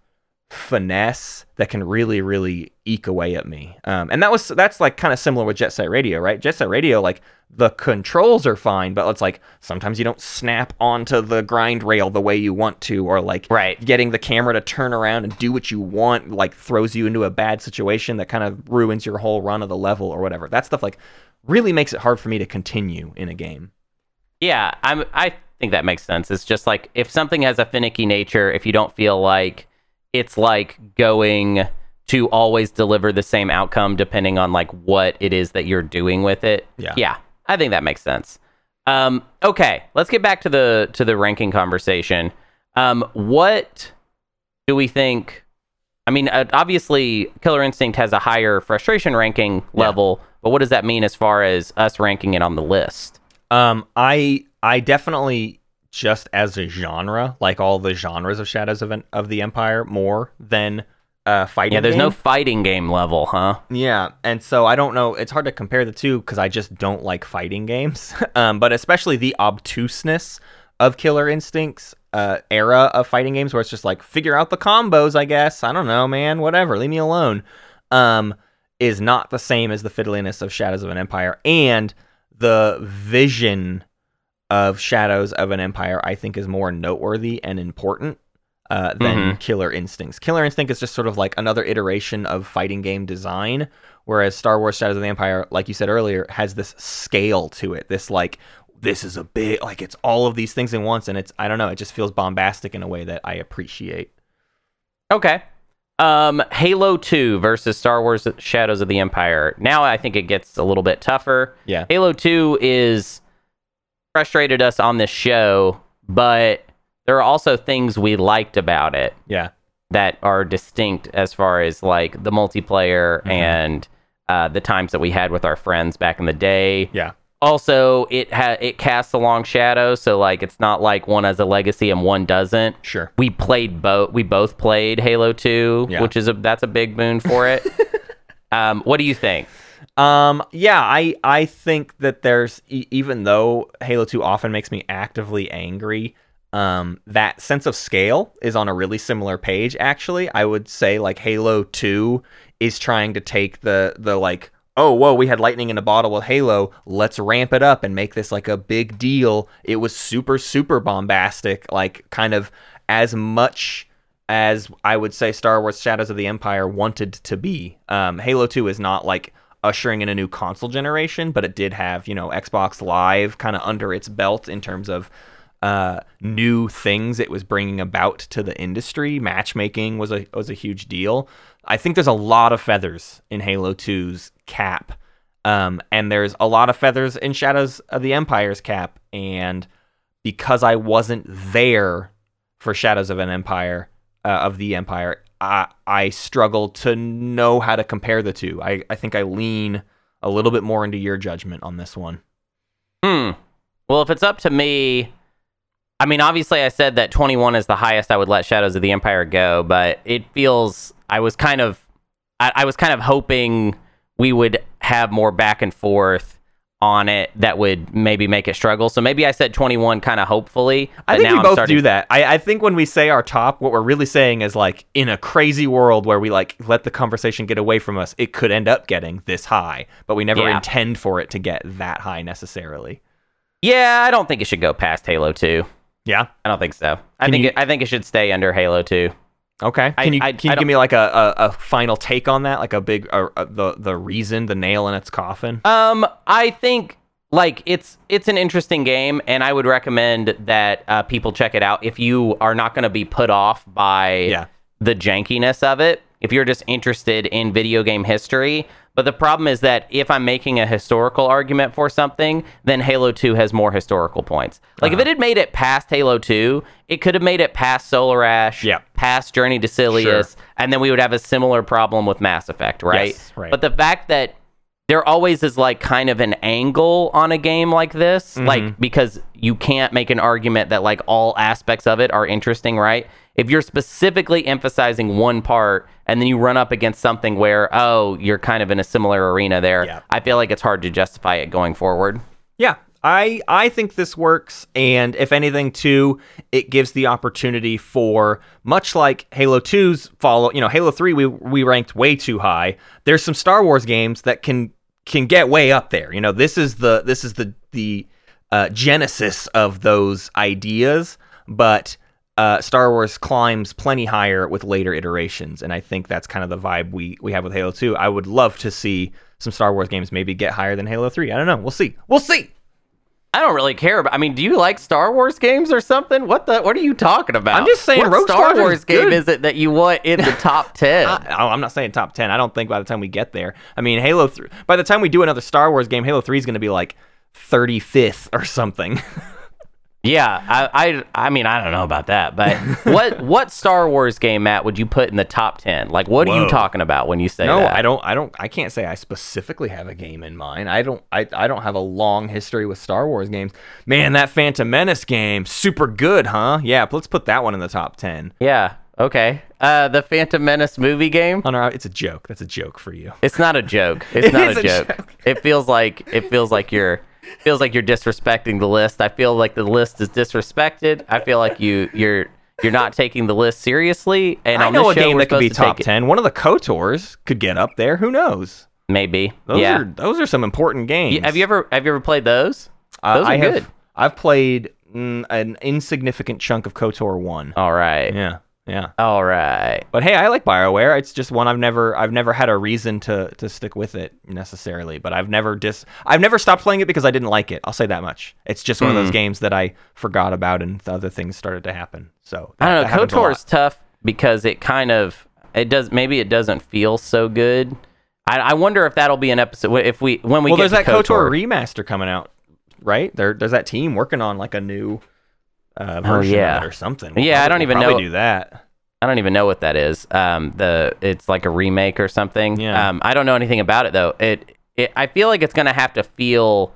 [SPEAKER 1] finesse that can really really eke away at me um, and that was that's like kind of similar with jet set radio right jet set radio like the controls are fine but it's like sometimes you don't snap onto the grind rail the way you want to or like
[SPEAKER 2] Right.
[SPEAKER 1] getting the camera to turn around and do what you want like throws you into a bad situation that kind of ruins your whole run of the level or whatever that stuff like really makes it hard for me to continue in a game
[SPEAKER 2] Yeah, I'm. I think that makes sense. It's just like if something has a finicky nature, if you don't feel like it's like going to always deliver the same outcome depending on like what it is that you're doing with it.
[SPEAKER 1] Yeah.
[SPEAKER 2] Yeah, I think that makes sense. Um, okay, let's get back to the to the ranking conversation. Um, what do we think? I mean, uh, obviously, Killer Instinct has a higher frustration ranking level, but what does that mean as far as us ranking it on the list?
[SPEAKER 1] Um, I I definitely just as a genre like all the genres of Shadows of, of the Empire more than uh fighting.
[SPEAKER 2] Yeah, there's no
[SPEAKER 1] game.
[SPEAKER 2] fighting game level, huh?
[SPEAKER 1] Yeah, and so I don't know. It's hard to compare the two because I just don't like fighting games. um, but especially the obtuseness of Killer Instinct's uh, era of fighting games, where it's just like figure out the combos. I guess I don't know, man. Whatever, leave me alone. Um, is not the same as the fiddliness of Shadows of an Empire, and the vision of Shadows of an Empire, I think, is more noteworthy and important uh, than Killer Instincts. Killer Instinct is just sort of like another iteration of fighting game design, whereas Star Wars Shadows of the Empire, like you said earlier, has this scale to it. This like this is a big like it's all of these things in once, and it's I don't know, it just feels bombastic in a way that I appreciate.
[SPEAKER 2] Okay. Um, Halo 2 versus Star Wars Shadows of the Empire. Now I think it gets a little bit tougher.
[SPEAKER 1] Yeah.
[SPEAKER 2] Halo 2 is frustrated us on this show, but there are also things we liked about it
[SPEAKER 1] Yeah.
[SPEAKER 2] that are distinct as far as like the multiplayer
[SPEAKER 1] Mm-hmm.
[SPEAKER 2] and uh, the times that we had with our friends back in the day.
[SPEAKER 1] Yeah.
[SPEAKER 2] Also, it ha- it casts a long shadow, so like it's not like one has a legacy and one doesn't.
[SPEAKER 1] Sure.
[SPEAKER 2] We played both. We both played Halo Two,
[SPEAKER 1] Yeah.
[SPEAKER 2] which is a that's a big boon for it. um, what do you think?
[SPEAKER 1] Um, yeah, I I think that there's e- even though Halo 2 often makes me actively angry, um, that sense of scale is on a really similar page. Actually, I would say like Halo 2 is trying to take the the like oh whoa we had lightning in a bottle with Halo, let's ramp it up and make this like a big deal. It was super super bombastic, like kind of as much as I would say Star Wars Shadows of the Empire wanted to be. Um, Halo 2 is not like ushering in a new console generation, but it did have, you know, Xbox Live kind of under its belt in terms of uh, new things it was bringing about to the industry. Matchmaking was a was a huge deal. I think there's a lot of feathers in Halo 2's cap. Um, and there's a lot of feathers in Shadows of the Empire's cap. And because I wasn't there for Shadows of an Empire, uh, of the Empire, I, I struggle to know how to compare the two. I, I think I lean a little bit more into your judgment on this one.
[SPEAKER 2] Hmm. Well, if it's up to me, I mean, obviously, I said that 21 is the highest I would let Shadows of the Empire go, but it feels I was kind of, I, I was kind of hoping we would have more back and forth on it that would maybe make it struggle. So maybe I said 21 kind of hopefully.
[SPEAKER 1] I think we
[SPEAKER 2] I'm
[SPEAKER 1] both
[SPEAKER 2] starting-
[SPEAKER 1] do that. I, I think when we say our top, what we're really saying is like in a crazy world where we like let the conversation get away from us, it could end up getting this high, but we never
[SPEAKER 2] Yeah.
[SPEAKER 1] intend for it to get that high necessarily.
[SPEAKER 2] Yeah, I don't think it should go past Halo 2.
[SPEAKER 1] Yeah.
[SPEAKER 2] I don't think so. I
[SPEAKER 1] Can
[SPEAKER 2] think
[SPEAKER 1] you-
[SPEAKER 2] it, I think it should stay under Halo 2.
[SPEAKER 1] Okay. Can you
[SPEAKER 2] I-
[SPEAKER 1] can you give me like a, a, a final take on that? Like a big uh, uh, the the reason, the nail in its coffin.
[SPEAKER 2] Um, I think like it's it's an interesting game, and I would recommend that uh, people check it out if you are not going to be put off by
[SPEAKER 1] Yeah.
[SPEAKER 2] the jankiness of it. If you're just interested in video game history, But the problem is that if I'm making a historical argument for something, then Halo 2 has more historical points. Like
[SPEAKER 1] Uh-huh.
[SPEAKER 2] if it had made it past Halo 2, it could have made it past Solar Ash,
[SPEAKER 1] Yeah.
[SPEAKER 2] past Journey to Silius,
[SPEAKER 1] Sure.
[SPEAKER 2] and then we would have a similar problem with Mass Effect, right?
[SPEAKER 1] Yes, right.
[SPEAKER 2] But the fact that there always is like kind of an angle on a game like this,
[SPEAKER 1] Mm-hmm.
[SPEAKER 2] like because you can't make an argument that like all aspects of it are interesting, right? If you're specifically emphasizing one part and then you run up against something where, oh, you're kind of in a similar arena there,
[SPEAKER 1] Yeah.
[SPEAKER 2] I feel like it's hard to justify it going forward.
[SPEAKER 1] Yeah, I I think this works, and if anything, too, it gives the opportunity for much like Halo 2's follow. You know, Halo 3 we we ranked way too high. There's some Star Wars games that can can get way up there. You know, this is the this is the the uh, genesis of those ideas, but. Uh, Star Wars climbs plenty higher with later iterations, and I think that's kind of the vibe we, we have with Halo 2. I would love to see some Star Wars games maybe get higher than Halo 3. I don't know. We'll see. We'll see.
[SPEAKER 2] I don't really care about. I mean, do you like Star Wars games or something? What the? What are you talking about?
[SPEAKER 1] I'm just saying
[SPEAKER 2] what
[SPEAKER 1] Rogue
[SPEAKER 2] Star
[SPEAKER 1] Squadron's
[SPEAKER 2] Wars game is it that you want in the top ten?
[SPEAKER 1] I, oh, I'm not saying top 10. I don't think by the time we get there. I mean, Halo 3, by the time we do another Star Wars game, Halo 3 is going to be like 35th or something.
[SPEAKER 2] Yeah, I, I, I mean, I don't know about that, but what what Star Wars game, Matt, would you put in the top ten? Like, what are you talking about when you say that?
[SPEAKER 1] no,
[SPEAKER 2] that?
[SPEAKER 1] I don't I don't I can't say I specifically have a game in mind. I don't I, I don't have a long history with Star Wars games. Man, that Phantom Menace game, super good, huh? Yeah, let's put that one in the top 10.
[SPEAKER 2] Yeah. Okay. Uh, the Phantom Menace movie game.
[SPEAKER 1] No, it's a joke. That's a joke for you.
[SPEAKER 2] It's not a joke. It's
[SPEAKER 1] It
[SPEAKER 2] not a
[SPEAKER 1] a
[SPEAKER 2] joke.
[SPEAKER 1] joke.
[SPEAKER 2] It feels like it feels like you're feels like you're disrespecting the list. I feel like the list is disrespected. I feel like you you're you're not taking the list seriously. And
[SPEAKER 1] I know a
[SPEAKER 2] show,
[SPEAKER 1] game that could be
[SPEAKER 2] to
[SPEAKER 1] top
[SPEAKER 2] it-
[SPEAKER 1] 10. One of the KOTORs could get up there. Who knows?
[SPEAKER 2] Maybe.
[SPEAKER 1] Those
[SPEAKER 2] yeah.
[SPEAKER 1] are those are some important games.
[SPEAKER 2] You- have you ever have you ever played those?
[SPEAKER 1] Uh,
[SPEAKER 2] Those are
[SPEAKER 1] I have,
[SPEAKER 2] good.
[SPEAKER 1] I've played mm, an insignificant chunk of KOTOR 1.
[SPEAKER 2] All right.
[SPEAKER 1] Yeah. Yeah.
[SPEAKER 2] All right.
[SPEAKER 1] But hey, I like BioWare. It's just one I've never I've never had a reason to to stick with it necessarily, but I've never dis I've never stopped playing it because I didn't like it. I'll say that much. It's just one of
[SPEAKER 2] Hmm.
[SPEAKER 1] those games that I forgot about and the other things started to happen. So
[SPEAKER 2] I don't know. KOTOR is tough because it kind of it does maybe it doesn't feel so good. I, I wonder if that'll be an episode if we when we
[SPEAKER 1] Well,
[SPEAKER 2] get
[SPEAKER 1] there's that KOTOR
[SPEAKER 2] KOTOR.
[SPEAKER 1] remaster coming out, right? There there's that team working on like a new uh, version
[SPEAKER 2] Oh, yeah.
[SPEAKER 1] or something.
[SPEAKER 2] Yeah, I don't even
[SPEAKER 1] probably
[SPEAKER 2] know-
[SPEAKER 1] do that.
[SPEAKER 2] I don't even know what that is. Um, the it's like a remake or something.
[SPEAKER 1] Yeah.
[SPEAKER 2] Um, I don't know anything about it though. It, it I feel like it's gonna have to feel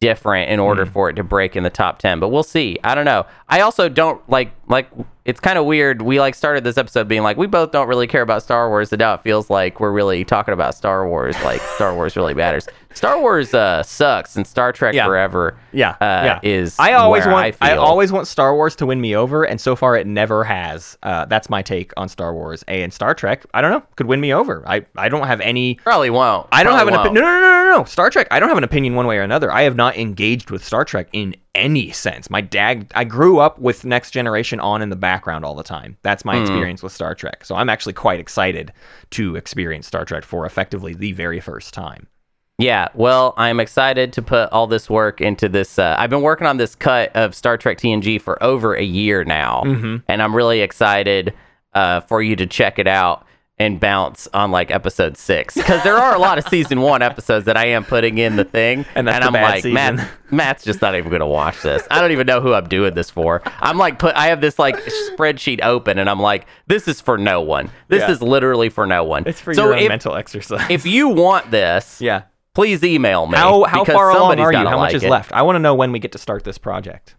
[SPEAKER 2] different in order
[SPEAKER 1] Hmm.
[SPEAKER 2] for it to break in the top 10 but we'll see i don't know i also don't like like it's kind of weird we like started this episode being like we both don't really care about star wars and now it feels like we're really talking about star wars like star wars really matters star wars uh sucks and star trek
[SPEAKER 1] Yeah.
[SPEAKER 2] forever
[SPEAKER 1] Yeah,
[SPEAKER 2] uh,
[SPEAKER 1] yeah.
[SPEAKER 2] is
[SPEAKER 1] I always want
[SPEAKER 2] I,
[SPEAKER 1] I, always want Star Wars to win me over, and so far it never has. Uh, that's my take on Star Wars. A and Star Trek, I don't know, could win me over. I, I don't have any.
[SPEAKER 2] probably won't
[SPEAKER 1] I don't have an opinion. No, no, no, no, no. Star Trek. I don't have an opinion one way or another. I have not engaged with Star Trek in any sense. My dad. I grew up with Next Generation on in the background all the time. That's my experience with Star Trek. So I'm actually quite excited to experience Star Trek for effectively the very first time.
[SPEAKER 2] Yeah, well, I'm excited to put all this work into this. Uh, I've been working on this cut of Star Trek TNG for over a year now,
[SPEAKER 1] Mm-hmm.
[SPEAKER 2] and I'm really excited uh, for you to check it out and bounce on like episode six because there are a lot of season one episodes that I am putting in the thing,
[SPEAKER 1] And that's the
[SPEAKER 2] I'm like,
[SPEAKER 1] season.
[SPEAKER 2] Matt, Matt's just not even gonna watch this. I don't even know who I'm doing this for. I'm like, put I have this like spreadsheet open, and I'm like, this is for no one. This
[SPEAKER 1] Yeah.
[SPEAKER 2] is literally for no one.
[SPEAKER 1] It's for
[SPEAKER 2] so
[SPEAKER 1] your own
[SPEAKER 2] if,
[SPEAKER 1] mental exercise.
[SPEAKER 2] if you want this,
[SPEAKER 1] yeah.
[SPEAKER 2] please email me.
[SPEAKER 1] How how far along are you? How much
[SPEAKER 2] like
[SPEAKER 1] is
[SPEAKER 2] it.
[SPEAKER 1] left? I want to know when we get to start this project.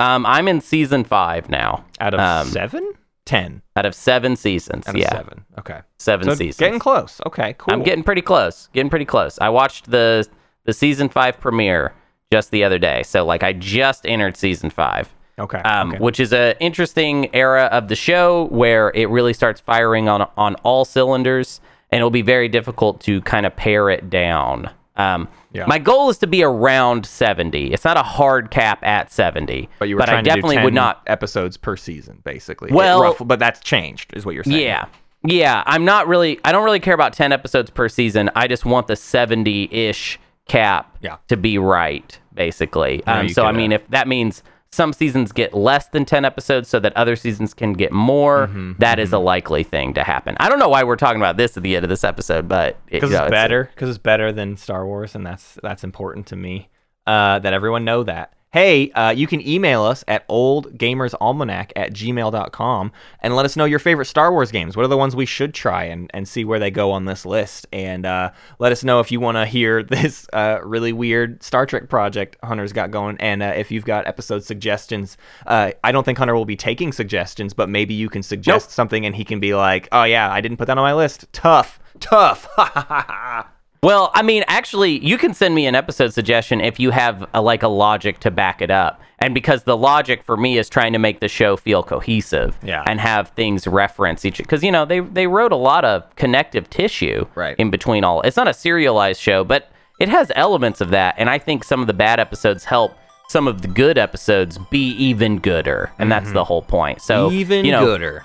[SPEAKER 2] Um, I'm in season five now.
[SPEAKER 1] Out of
[SPEAKER 2] Um,
[SPEAKER 1] seven, ten.
[SPEAKER 2] Out of seven seasons.
[SPEAKER 1] Out of
[SPEAKER 2] yeah,
[SPEAKER 1] seven. Okay.
[SPEAKER 2] seven
[SPEAKER 1] So
[SPEAKER 2] seasons.
[SPEAKER 1] getting close. Okay, cool.
[SPEAKER 2] I'm getting pretty close. Getting pretty close. I watched the the season five premiere just the other day. So like I just entered season five.
[SPEAKER 1] okay.
[SPEAKER 2] Um,
[SPEAKER 1] okay.
[SPEAKER 2] which is an interesting era of the show where it really starts firing on on all cylinders, and it'll be very difficult to kind of pare it down. Um,
[SPEAKER 1] Yeah.
[SPEAKER 2] My goal is to be around 70. It's not a hard cap at 70,
[SPEAKER 1] But you were
[SPEAKER 2] I
[SPEAKER 1] trying
[SPEAKER 2] definitely
[SPEAKER 1] to do 10
[SPEAKER 2] would not
[SPEAKER 1] episodes per season, basically.
[SPEAKER 2] Well-
[SPEAKER 1] rough- but that's changed, is what you're saying.
[SPEAKER 2] Yeah. Yeah, I'm not really I don't really care about 10 episodes per season. I just want the 70-ish cap
[SPEAKER 1] Yeah.
[SPEAKER 2] to be right basically. Um so I mean
[SPEAKER 1] uh,
[SPEAKER 2] if that means some seasons get less than 10 episodes so that other seasons can get more.
[SPEAKER 1] Mm-hmm,
[SPEAKER 2] That is a likely thing to happen. I don't know why we're talking about this at the end of this episode, but it-
[SPEAKER 1] because
[SPEAKER 2] know,
[SPEAKER 1] it's better because it's better than star wars and that's that's important to me uh, that everyone know that hey uh, you can email us at oldgamersalmanac at gmail.com and let us know your favorite star wars games. What are the ones we should try and, and see where they go on this list? And uh, let us know if you want to hear this uh, really weird star trek project hunter's got going. And uh, if you've got episode suggestions uh, i don't think hunter will be taking suggestions but maybe you can suggest something and he can be like oh yeah i didn't put that on my list. Tough. Tough
[SPEAKER 2] Well, I mean, actually, you can send me an episode suggestion if you have a, like a logic to back it up. And because the logic for me is trying to make the show feel cohesive
[SPEAKER 1] Yeah.
[SPEAKER 2] and have things reference each because you know they they wrote a lot of connective tissue
[SPEAKER 1] Right.
[SPEAKER 2] in between all. It's not a serialized show, but it has elements of that and I think some of the bad episodes help some of the good episodes be even gooder. And that's mm-hmm. the whole point. So,
[SPEAKER 1] even
[SPEAKER 2] you know,
[SPEAKER 1] gooder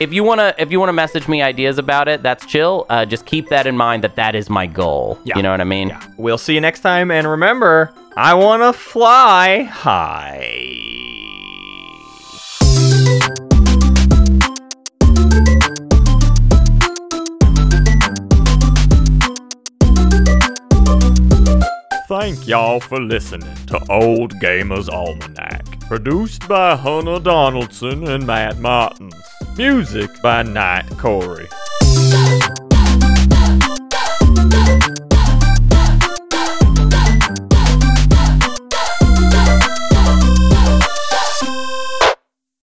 [SPEAKER 2] if you want to if you want to message me ideas about it that's chill uh, just keep that in mind that that is my goal
[SPEAKER 1] Yeah.
[SPEAKER 2] you know what i mean
[SPEAKER 1] Yeah. We'll see you next time. And remember, I want to fly high. Thank y'all for listening to Old Gamer's Almanac. Produced by Hunter Donaldson and Matt Martins. Music by Knight Corey.